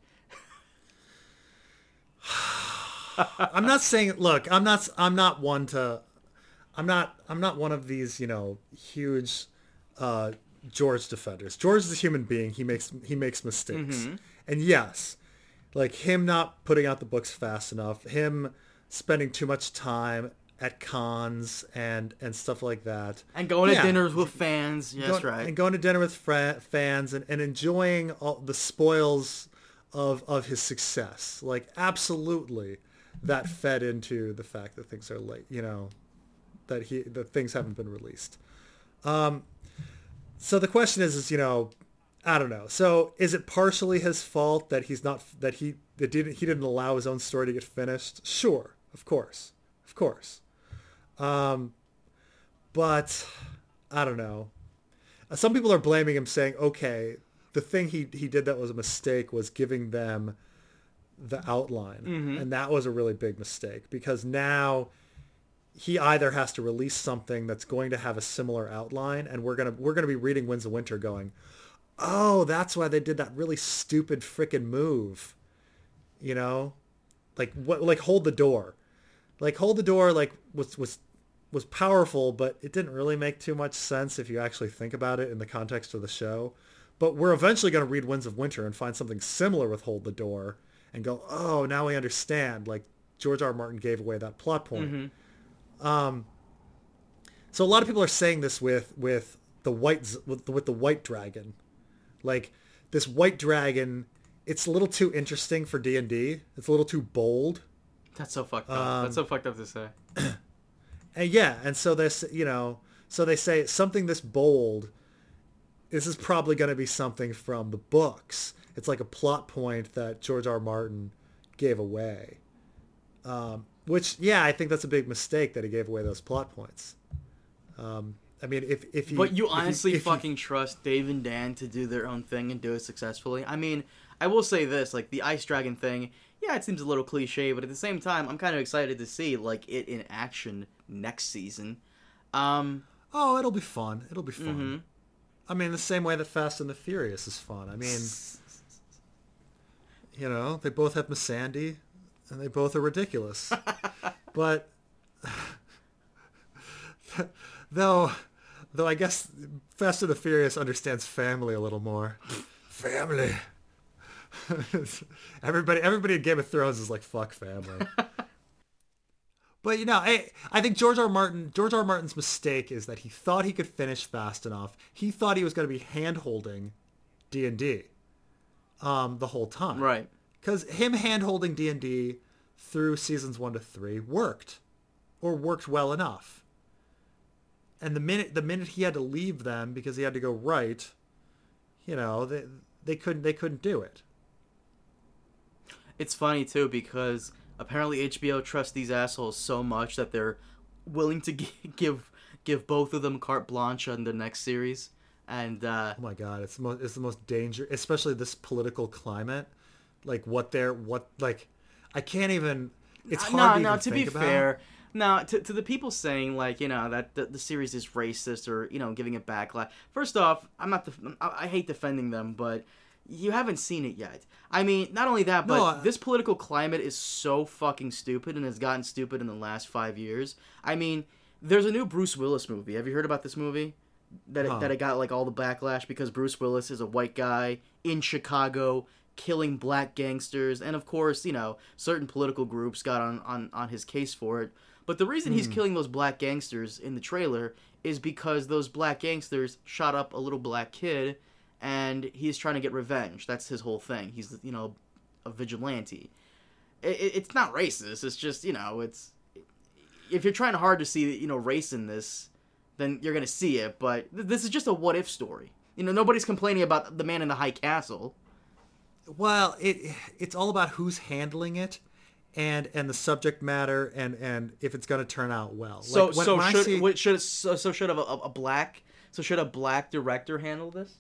I'm not saying look, I'm not I'm not one to I'm not I'm not one of these, you know, huge uh George defenders. George is a human being. He makes he makes mistakes. And yes, like him not putting out the books fast enough, him spending too much time at cons and and stuff like that. And going Yeah. to dinners with fans, yes, Going- right. And going to dinner with fra- fans and, and enjoying all the spoils of of his success. Like absolutely that fed into the fact that things are late, you know, that he that things haven't been released. Um so the question is is, you know, I don't know. So is it partially his fault that he's not that he that didn't he didn't allow his own story to get finished? Sure, of course, of course. Um, but I don't know. Some people are blaming him, saying, "Okay, the thing he he did that was a mistake was giving them the outline, Mm-hmm. and that was a really big mistake because now." He either has to release something that's going to have a similar outline, and we're gonna we're gonna be reading Winds of Winter, going, oh, that's why they did that really stupid freaking move. You know, like what, like hold the door, like hold the door, like was was was powerful, but it didn't really make too much sense if you actually think about it in the context of the show. But we're eventually going to read Winds of Winter and find something similar with Hold the Door and go, oh, now we understand. Like George R. R. Martin gave away that plot point. Um, so a lot of people are saying this with with the white with, with the white dragon, like this white dragon. It's a little too interesting for D and D. It's a little too bold. That's so fucked up. Um, That's so fucked up to say. And yeah, and so this, you know, so they say something this bold. This is probably going to be something from the books. It's like a plot point that George R. R. Martin gave away. Um, which, yeah, I think that's a big mistake that he gave away those plot points. Um, I mean, if if you But you honestly if you- fucking trust Dave and Dan to do their own thing and do it successfully? I mean, I will say this, like the Ice Dragon thing, yeah, it seems a little cliche, but at the same time, I'm kind of excited to see like it in action next season. Um, oh, it'll be fun. It'll be fun. Mhm. I mean, the same way that Fast and the Furious is fun. I mean, you know, they both have Missandei, and they both are ridiculous. but though, though I guess Fast and the Furious understands family a little more. family. everybody, everybody in Game of Thrones is like fuck family. But you know, I, I think George R. Martin, George R. Martin's mistake is that he thought he could finish fast enough. He thought he was going to be hand holding D and D, um, the whole time. right. Because him hand holding D and D through seasons one to three worked, or worked well enough. And the minute the minute he had to leave them because he had to go write, you know, they they couldn't they couldn't do it. It's funny too because apparently HBO trusts these assholes so much that they're willing to gi- give give both of them carte blanche on the next series. And uh, Oh my god, it's the most it's the most danger, especially this political climate. Like what they're what like, I can't even. It's hard no, to no. To be about. fair, now To, to the people saying like you know that the, the series is racist or you know giving it backlash. First off, I'm not. Def- I, I hate defending them, but you haven't seen it yet. I mean, not only that, but No, I- this political climate is so fucking stupid and has gotten stupid in the last five years. I mean, there's a new Bruce Willis movie. Have you heard about this movie? That it, Huh. that it got like all the backlash because Bruce Willis is a white guy in Chicago killing black gangsters, and of course, you know, certain political groups got on on on his case for it. But the reason he's hmm. killing those black gangsters in the trailer is because those black gangsters shot up a little black kid, and he's trying to get revenge. That's his whole thing. He's you know a vigilante. It, it, it's not racist. It's just you know it's if you're trying hard to see you know race in this, then you're gonna see it. But th- this is just a what if story. You know nobody's complaining about the man in the high castle. Well, it it's all about who's handling it, and and the subject matter, and and if it's going to turn out well. So Like, when- so when should see- should so, so should a, a, a black so should a black director handle this?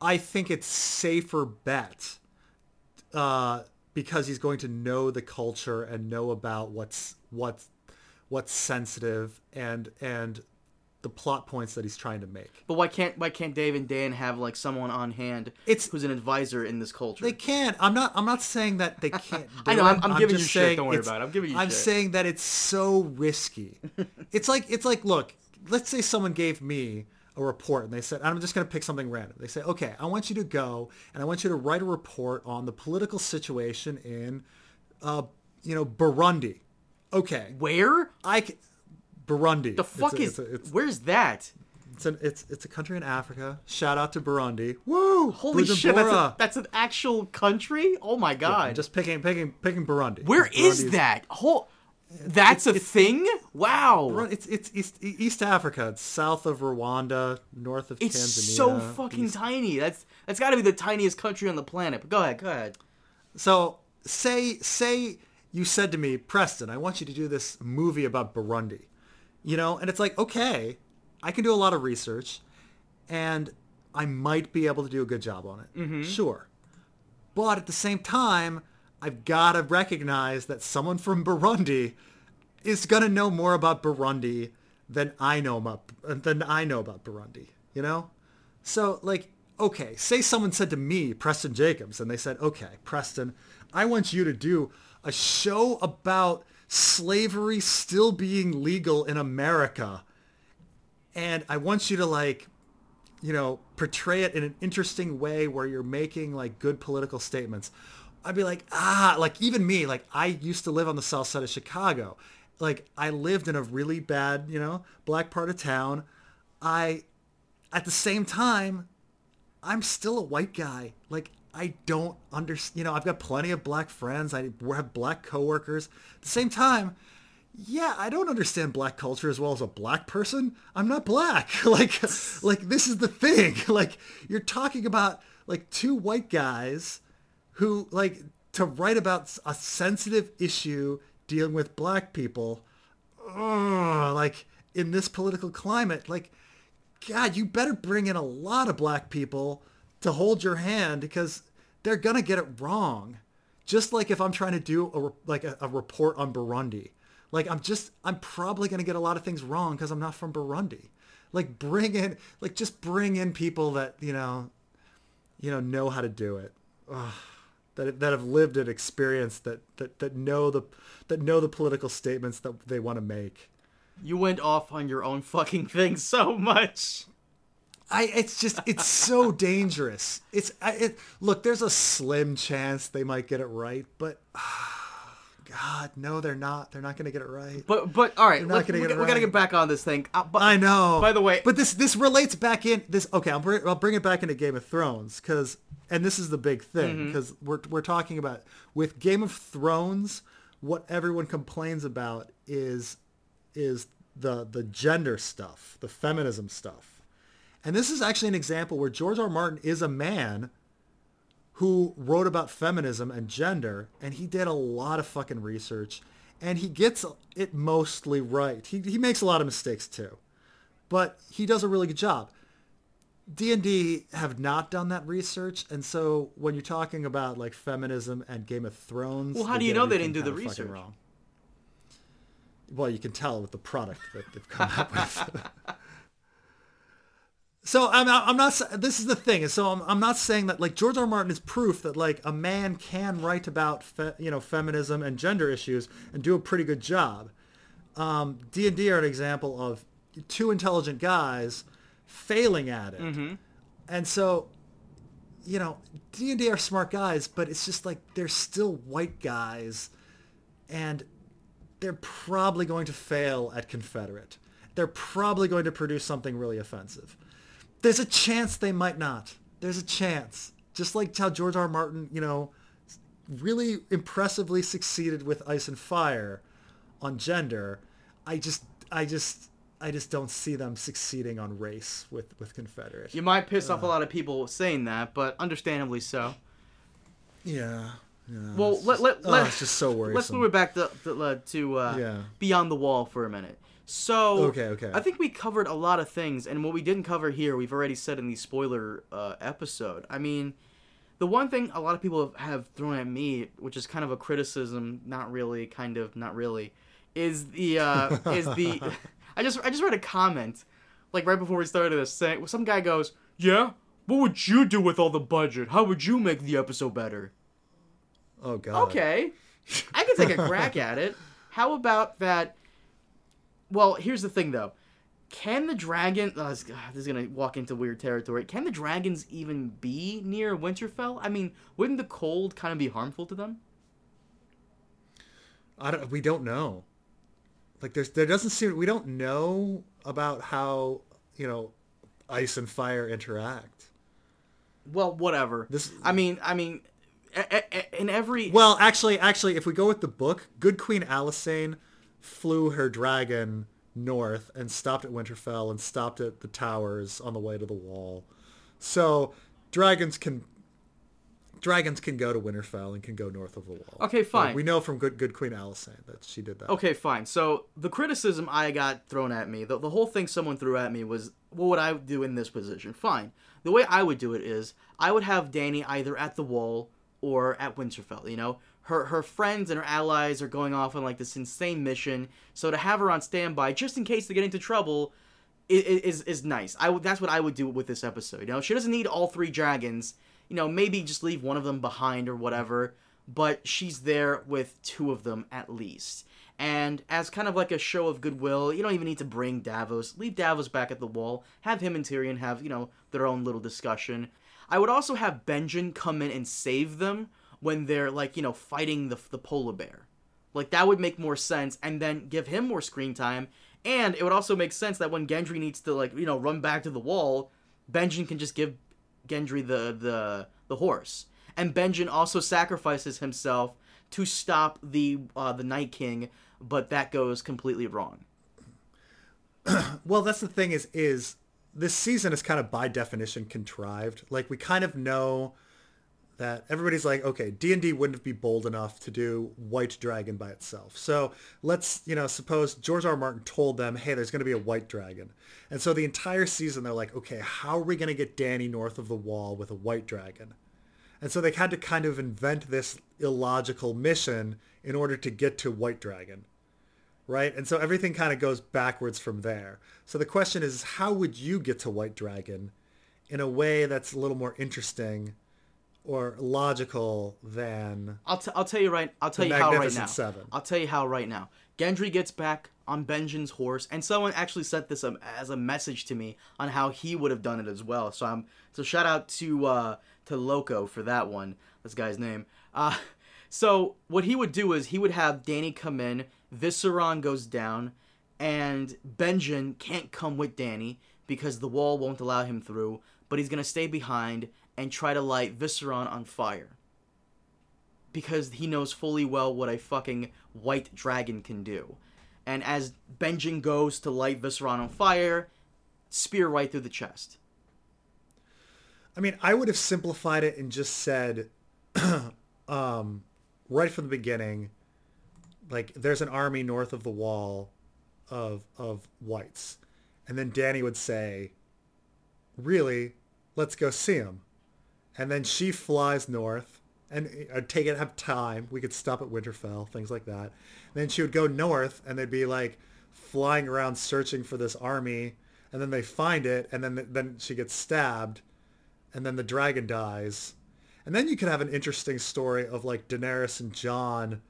I think it's safer bet uh, because he's going to know the culture and know about what's what's what's sensitive and and the plot points that he's trying to make. But why can't why can't Dave and Dan have like someone on hand It's- who's an advisor in this culture? They can't. I'm not. I'm not saying that they can't. I know, it. I'm- I'm giving you shit, don't worry about it. I'm giving you I'm shit. saying that it's so risky. it's like it's like look. Let's say someone gave me a report and they said I'm just going to pick something random. They say, okay, I want you to go and I want you to write a report on the political situation in, uh, you know, Burundi. Okay, Where I Burundi. the fuck it's a, is it's a, it's, where's that? it's, an, it's it's a country in Africa. Shout out to Burundi. Woo! Holy shit, that's, a, that's an actual country? Oh my god. I'm just picking picking picking Burundi. Where is that? Whole That's a thing. Wow. It's it's East, East Africa. It's south of Rwanda, north of It's Tanzania. It's so fucking east- tiny. That's that's got to be the tiniest country on the planet. But go ahead, go ahead. So say say you said to me, Preston, I want you to do this movie about Burundi. You know, and it's like, okay, I can do a lot of research and I might be able to do a good job on it. Mm-hmm. Sure. But at the same time, I've got to recognize that someone from Burundi is going to know more about Burundi than I know about than I know about Burundi, you know? So like, okay, say someone said to me, Preston Jacobs, and they said, okay, Preston, I want you to do a show about slavery still being legal in America. And I want you to like, you know, portray it in an interesting way where you're making like good political statements. I'd be like, ah, like even me, like I used to live on the south side of Chicago. Like I lived in a really bad, you know, black part of town. I, at the same time, I'm still a white guy. Like I don't understand. You know, I've got plenty of black friends. I have black coworkers. At the same time, yeah, I don't understand black culture as well as a black person. I'm not black. like, like this is the thing. Like you're talking about like two white guys who like to write about a sensitive issue dealing with black people. Ugh, like in this political climate, like God, you better bring in a lot of black people to hold your hand because they're gonna get it wrong. Just like if I'm trying to do a like a, a report on Burundi, like I'm just I'm probably gonna get a lot of things wrong because I'm not from Burundi. Like bring in like just bring in people that you know, you know know how to do it. Ugh. That, that have lived and experienced that, that, that know the that know the political statements that they want to make. You went off on your own fucking thing so much. I it's just it's so dangerous. It's I, it look, there's a slim chance they might get it right, but ah. God, no, they're not. They're not going to get it right. But but all right, not let, gonna we, get it we gotta right. get back on this thing. Uh, but, I know. By the way, but this this relates back in this. Okay, I'll bring, I'll bring it back into Game of Thrones because, and this is the big thing Mm-hmm. because we're we're talking about with Game of Thrones. What everyone complains about is is the the gender stuff, the feminism stuff, and this is actually an example where George R. R. Martin is a man who wrote about feminism and gender, and he did a lot of fucking research, and he gets it mostly right. He, he makes a lot of mistakes too, but he does a really good job. D&D have not done that research, and so when you're talking about like feminism and Game of Thrones, Well, how do you know they didn't do the research? Wrong. Well, you can tell with the product that they've come up with. So I'm not, I'm not. This is the thing. So I'm, I'm not saying that like George R. R. Martin is proof that like a man can write about fe, you know feminism and gender issues and do a pretty good job. Um, D and D are an example of two intelligent guys failing at it, and so you know D and D are smart guys, but it's just like they're still white guys, and they're probably going to fail at Confederate. They're probably going to produce something really offensive. There's a chance they might not. There's a chance. Just like how George R. R. Martin, you know, really impressively succeeded with Ice and Fire on gender. I just, I just, I just don't see them succeeding on race with with Confederate. you might piss off a lot of people saying that, but understandably so. Yeah. yeah Well, let, just- let, oh, let, it's just so worrisome. Let's move it back to to, uh, to uh, Yeah. Beyond the Wall for a minute. So, Okay, okay. I think we covered a lot of things, and what we didn't cover here, we've already said in the spoiler uh, episode. I mean, the one thing a lot of people have, have thrown at me, which is kind of a criticism, not really, kind of, not really, is the uh, is the. I just I just read a comment, like right before we started this, saying some guy goes, "Yeah, what would you do with all the budget? How would you make the episode better?" Oh God. Okay, I can take a crack at it. How about that? Well, here's the thing, though. Can the dragon? Oh, this, ah, this is gonna walk into weird territory. Can the dragons even be near Winterfell? I mean, wouldn't the cold kind of be harmful to them? I don't. We don't know. Like there's there doesn't seem we don't know about how you know ice and fire interact. Well, whatever. This- I mean, I mean, a- a- a- in every Well, actually, actually, if we go with the book, Good Queen Alysanne flew her dragon north and stopped at Winterfell and stopped at the towers on the way to the wall. So dragons can dragons can go to Winterfell and can go north of the wall. Okay, fine. we know from good good Queen Alysanne that she did that. Okay, fine. So the criticism I got thrown at me, the, the whole thing someone threw at me was, what would I do in this position? Fine. The way I would do it is, I would have Dany either at the wall or at Winterfell. You know, her her friends and her allies are going off on like this insane mission, so to have her on standby just in case they get into trouble. Is, is nice. I that's what I would do with this episode. You know, she doesn't need all three dragons. You know, maybe just leave one of them behind or whatever. But she's there with two of them at least. And as kind of like a show of goodwill, you don't even need to bring Davos. Leave Davos back at the wall. Have him and Tyrion have, you know, their own little discussion. I would also have Benjen come in and save them when they're like, you know, fighting the the polar bear. Like that would make more sense and then give him more screen time. And it would also make sense that when Gendry needs to like, you know, run back to the wall, Benjen can just give Gendry the the the horse. And Benjen also sacrifices himself to stop the uh, the Night King, but that goes completely wrong. well, that's the thing is is this season is kind of by definition contrived. Like we kind of know that everybody's like, okay, D&D wouldn't be bold enough to do White Dragon by itself. So let's, you know, suppose George R. R. Martin told them, hey, there's going to be a White Dragon. And so the entire season, they're like, okay, how are we going to get Dany north of the wall with a White Dragon? And so they had to kind of invent this illogical mission in order to get to White Dragon. Right? And so everything kind of goes backwards from there. So the question is, how would you get to White Dragon in a way that's a little more interesting or logical than I'll, t- I'll tell you right I'll tell you how right now. Seven. I'll tell you how right now. Gendry gets back on Benjen's horse, and someone actually sent this um, as a message to me on how he would have done it as well. So I'm so shout out to uh, to Loco for that one. This guy's name. Uh, so what he would do is he would have Dany come in, Viserion goes down, and Benjen can't come with Dany because the wall won't allow him through, but he's gonna stay behind and try to light Viserion on fire. Because he knows fully well what a fucking white dragon can do. And as Benjen goes to light Viserion on fire, spear right through the chest. I mean, I would have simplified it and just said, um, right from the beginning, like there's an army north of the wall of of whites, and then Dany would say, "Really, let's go see him." And then she flies north and uh, take it have time. We could stop at Winterfell, things like that. And then she would go north, and they'd be like flying around searching for this army, and then they find it, and then then she gets stabbed, and then the dragon dies, and then you could have an interesting story of like Daenerys and Jon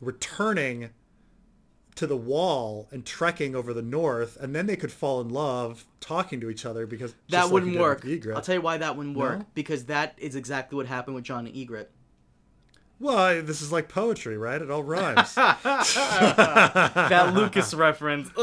returning to the wall and trekking over the north, and then they could fall in love talking to each other because that wouldn't like work. I'll tell you why that wouldn't work no? because that is exactly what happened with Jon and Ygritte. Well, this is like poetry, right? It all rhymes. that Lucas reference.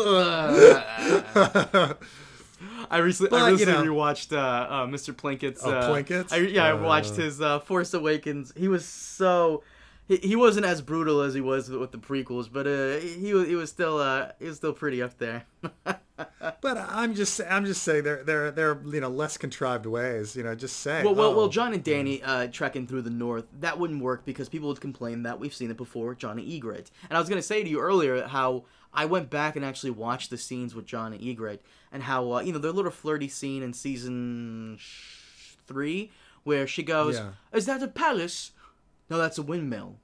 I recently, but, I recently you know, rewatched uh, uh, Mr. Plinkett's. Oh, uh, Plinkett? I, yeah, I watched uh. his uh, Force Awakens. He was so he, he wasn't as brutal as he was with the prequels, but uh, he was he was still uh, he was still pretty up there. but I'm just I'm just saying there there there you know less contrived ways. You know, just say. Well, well, oh, well. Jon and Dany uh, trekking through the north that wouldn't work because people would complain that we've seen it before. Jon and Ygritte, and I was gonna say to you earlier how I went back and actually watched the scenes with Jon and Ygritte and how uh, you know their little flirty scene in season three where she goes, yeah. "Is that a palace?" No, that's a windmill.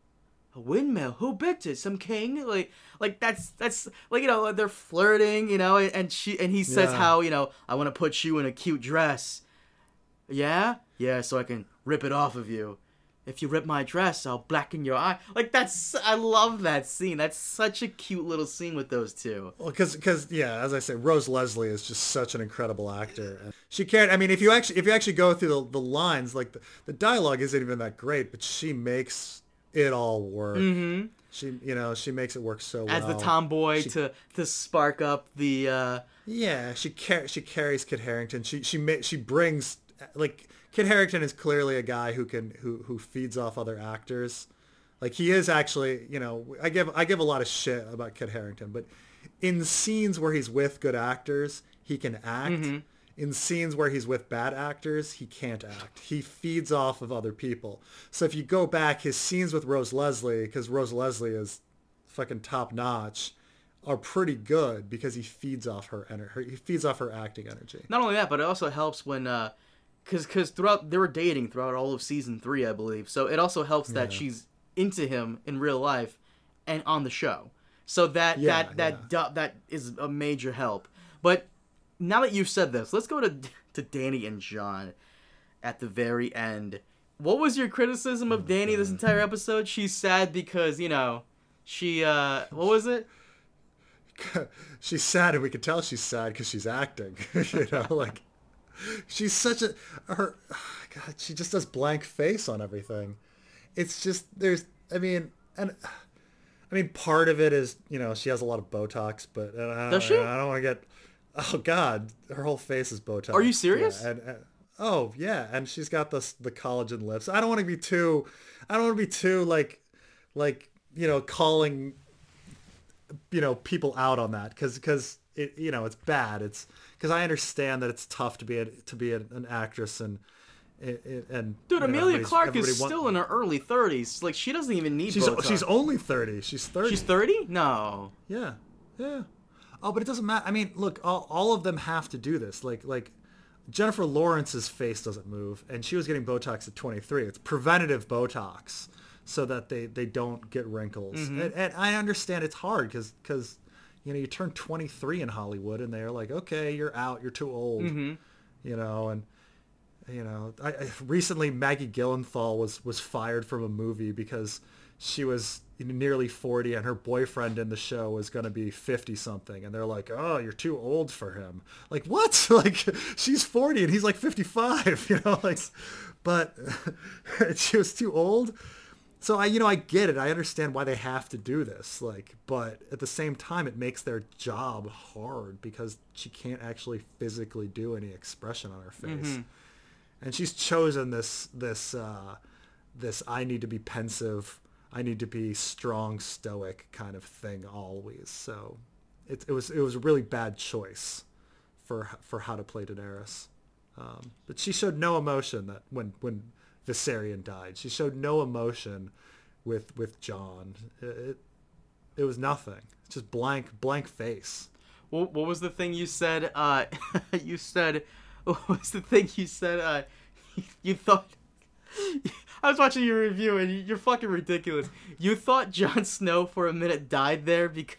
A windmill? Who built it? Some king? Like, like that's that's like you know they're flirting, you know, and she and he says yeah. how you know I want to put you in a cute dress. Yeah, yeah, so I can rip it off of you. If you rip my dress, I'll blacken your eye. Like that's I love that scene. That's such a cute little scene with those two. Well, because because yeah, as I say, Rose Leslie is just such an incredible actor. She cared. I mean, if you actually if you actually go through the, the lines, like the, the dialogue isn't even that great, but she makes it all work. Mm-hmm. She, you know, she makes it work so well. As the tomboy she, to to spark up the. Uh... Yeah, she car- she carries Kit Harington. She she ma- she brings like Kit Harington is clearly a guy who can who who feeds off other actors. Like he is actually, you know, I give I give a lot of shit about Kit Harington, but in scenes where he's with good actors, he can act. Mm-hmm. In scenes where he's with bad actors, he can't act. He feeds off of other people. So if you go back, his scenes with Rose Leslie, because Rose Leslie is fucking top notch, are pretty good because he feeds off her energy. He feeds off her acting energy. Not only that, but it also helps when, uh, cause, cause throughout they were dating throughout all of season three, I believe. So it also helps that she's into him in real life and on the show. So that Yeah, that that du- that is a major help. But now that you've said this, let's go to to Dany and Jon at the very end. What was your criticism of Dany this entire episode? She's sad because you know she uh what was it? she's sad, and we can tell she's sad because she's acting. you know, like she's such a her. God, she just does blank face on everything. It's just there's. I mean, and I mean, part of it is you know she has a lot of Botox, but uh, I don't, Does she? I don't want to get. Oh God, her whole face is Botox. Are you serious? Yeah, and, and- oh yeah, and she's got the the collagen lips. I don't want to be too. I don't want to be too like, like you know, calling you know people out on that because because it you know it's bad it's because i understand that it's tough to be a, to be an, an actress and it- and Dude, Emilia Clarke is still in her early 30s. Like she doesn't even need she's Botox. she's only 30 she's 30 She's 30? No. yeah yeah oh but it doesn't matter i mean look all, all of them have to do this like like jennifer lawrence's face doesn't move and she was getting botox at 23 it's preventative botox so that they they don't get wrinkles Mm-hmm. and, and i understand it's hard because because you know you turn 23 in hollywood and they're like okay you're out you're too old Mm-hmm. you know and you know I, I recently maggie gyllenhaal was was fired from a movie because she was nearly 40 and her boyfriend in the show was going to be 50 something and they're like oh you're too old for him. Like what? Like she's 40 and he's like 55 you know like but she was too old so I, you know, I get it. I understand why they have to do this. Like, but at the same time, it makes their job hard because she can't actually physically do any expression on her face, and she's chosen this this uh, this I need to be pensive, I need to be strong, stoic kind of thing always. So it, it was it was a really bad choice for for how to play Daenerys. Um, but she showed no emotion that when when Viserion died. She showed no emotion with with Jon. It it, was nothing. Just blank blank face. What, what was the thing you said? Uh, you said, what was the thing you said? Uh, you thought. I was watching your review and you're fucking ridiculous. You thought Jon Snow for a minute died there because.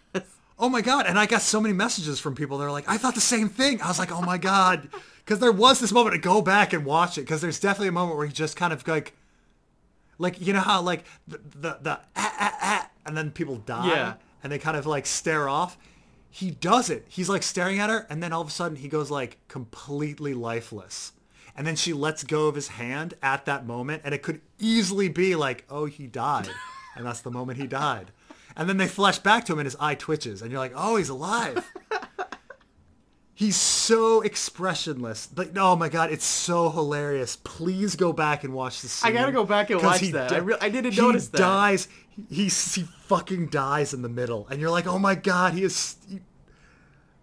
Oh my god! And I got so many messages from people. They're like, I thought the same thing. I was like, oh my god, because there was this moment to go back and watch it because there's definitely a moment where he just kind of like, like you know how like the the, the ah, ah, ah, and then people die Yeah. and they kind of like stare off. He does it. He's like staring at her, and then all of a sudden he goes like completely lifeless. And then she lets go of his hand at that moment, and it could easily be like, oh, he died. And that's the moment he died. And then they flash back to him and his eye twitches, and you're like, oh, he's alive. he's so expressionless. Like, oh my god, it's so hilarious. Please go back and watch the scene. I gotta go back and watch that. di- I re- I didn't notice that. dies. He, dies. he fucking dies in the middle, and you're like, oh my god, he is. He,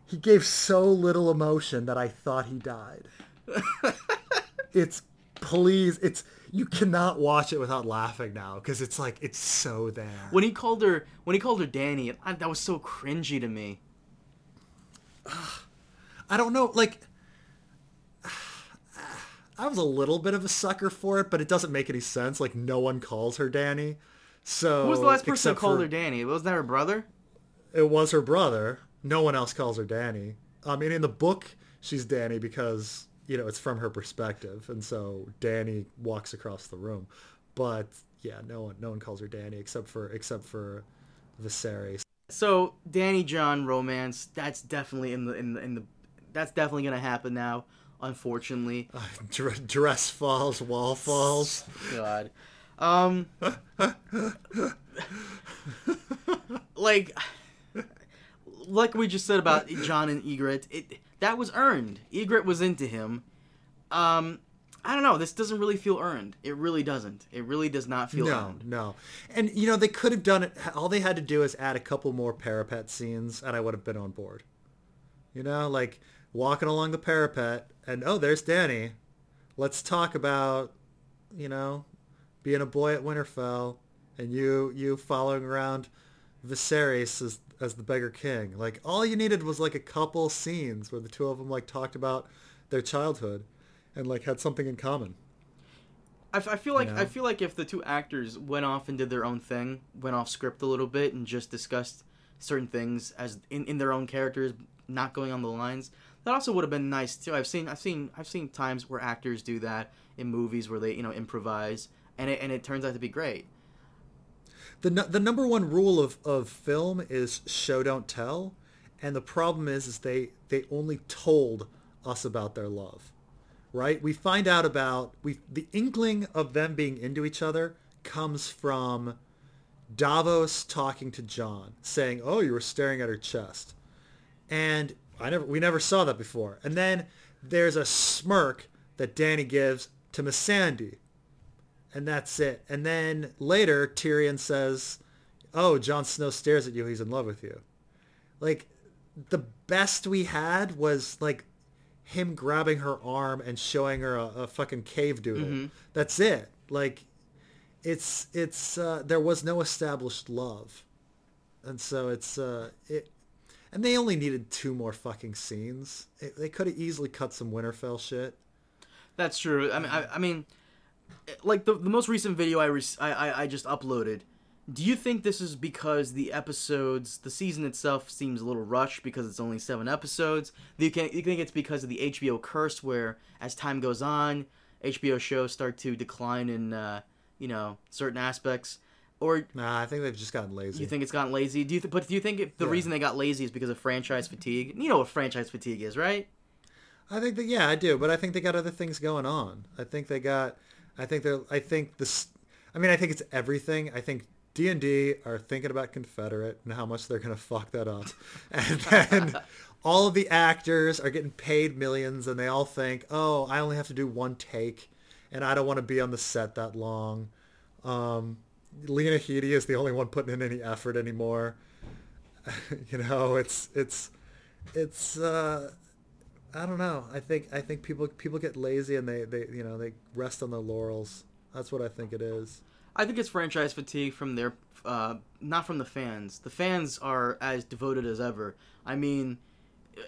he gave so little emotion that I thought he died. it's please, it's you cannot watch it without laughing now because it's like it's so there. When he called her, when he called her Dany, I, that was so cringy to me. I don't know, like I was a little bit of a sucker for it, but it doesn't make any sense. Like no one calls her Dany. So Who was the last person who called for- her Dany? Was that her brother? It was her brother. No one else calls her Dany. I mean, in the book, she's Dany because you know it's from her perspective, and so Dany walks across the room. But yeah, no one, no one calls her Dany except for except for Viserys. So Dany Jon romance, that's definitely in the in the in the that's definitely gonna happen now. Unfortunately, Dr- dress falls, wall falls. God, um, like like we just said about Jon and Ygritte, it that was earned. Ygritte was into him. Um, I don't know. This doesn't really feel earned. It really doesn't. It really does not feel no, earned. no. And you know they could have done it. All they had to do is add a couple more parapet scenes, and I would have been on board. You know, like walking along the parapet, and oh, there's Dany. Let's talk about, you know, being a boy at Winterfell, and you you following around Viserys as as the beggar king. Like all you needed was like a couple scenes where the two of them like talked about their childhood, and like had something in common. I, f- I feel like You I feel like if the two actors went off and did their own thing, went off script a little bit, and just discussed certain things as in, in their own characters, not going on the lines, that also would have been nice too. I've seen I've seen I've seen times where actors do that in movies where they you know improvise, and it and it turns out to be great. The the number one rule of, of film is show don't tell and the problem is is they they only told us about their love right? We find out about we the inkling of them being into each other comes from Davos talking to Jon saying oh you were staring at her chest. And I never we never saw that before. And then there's a smirk that Dany gives to Missandei and that's it. And then later Tyrion says, "Oh, Jon Snow stares at you. He's in love with you." Like the best we had was like him grabbing her arm and showing her a, a fucking cave doodle. That's it. Like it's it's uh, there was no established love, and so it's uh, it. And they only needed two more fucking scenes. It, they could have easily cut some Winterfell shit. That's true. I mean, I, I mean, like the the most recent video I, re- I I just uploaded. Do you think this is because the episodes, the season itself seems a little rushed because it's only seven episodes? Do you, can, you think it's because of the HBO curse, where as time goes on, HBO shows start to decline in, uh, you know, certain aspects, or Nah, I think they've just gotten lazy. you think it's gotten lazy? Do you? Th- but do you think it, the Yeah. reason they got lazy is because of franchise fatigue? You know what franchise fatigue is, right? I think that yeah, I do, but I think they got other things going on. I think they got, I think they're, I think this, I mean, I think it's everything. I think D and D are thinking about Confederate and how much they're gonna fuck that up, and then all of the actors are getting paid millions, and they all think, oh, I only have to do one take, and I don't want to be on the set that long. Um, Lena Headey is the only one putting in any effort anymore. you know, it's it's it's. uh I don't know. I think I think people people get lazy and they, they you know they rest on their laurels. That's what I think it is. I think it's franchise fatigue from their, uh, not from the fans. The fans are as devoted as ever. I mean,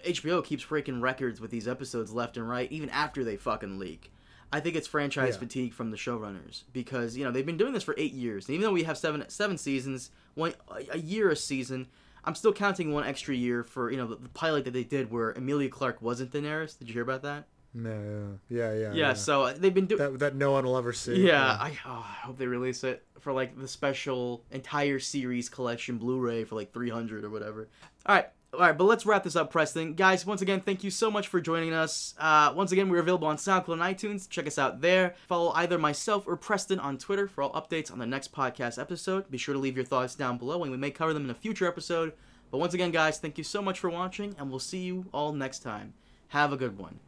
HBO keeps breaking records with these episodes left and right, even after they fucking leak. I think it's franchise Yeah. fatigue from the showrunners because you know they've been doing this for eight years. And even though we have seven seven seasons, one a year a season, I'm still counting one extra year for you know the, the pilot that they did where Emilia Clarke wasn't Daenerys. Did you hear about that? No, yeah, yeah, yeah. Yeah. So uh, they've been doing. that that no one will ever see. Yeah, I, oh, I hope they release it for like the special entire series collection Blu-ray for like 300 or whatever. All right. All right, but let's wrap this up, Preston. Guys, once again, thank you so much for joining us. Uh, once again, we're available on SoundCloud and iTunes. Check us out there. Follow either myself or Preston on Twitter for all updates on the next podcast episode. Be sure to leave your thoughts down below, and we may cover them in a future episode. But once again, guys, thank you so much for watching, and we'll see you all next time. Have a good one.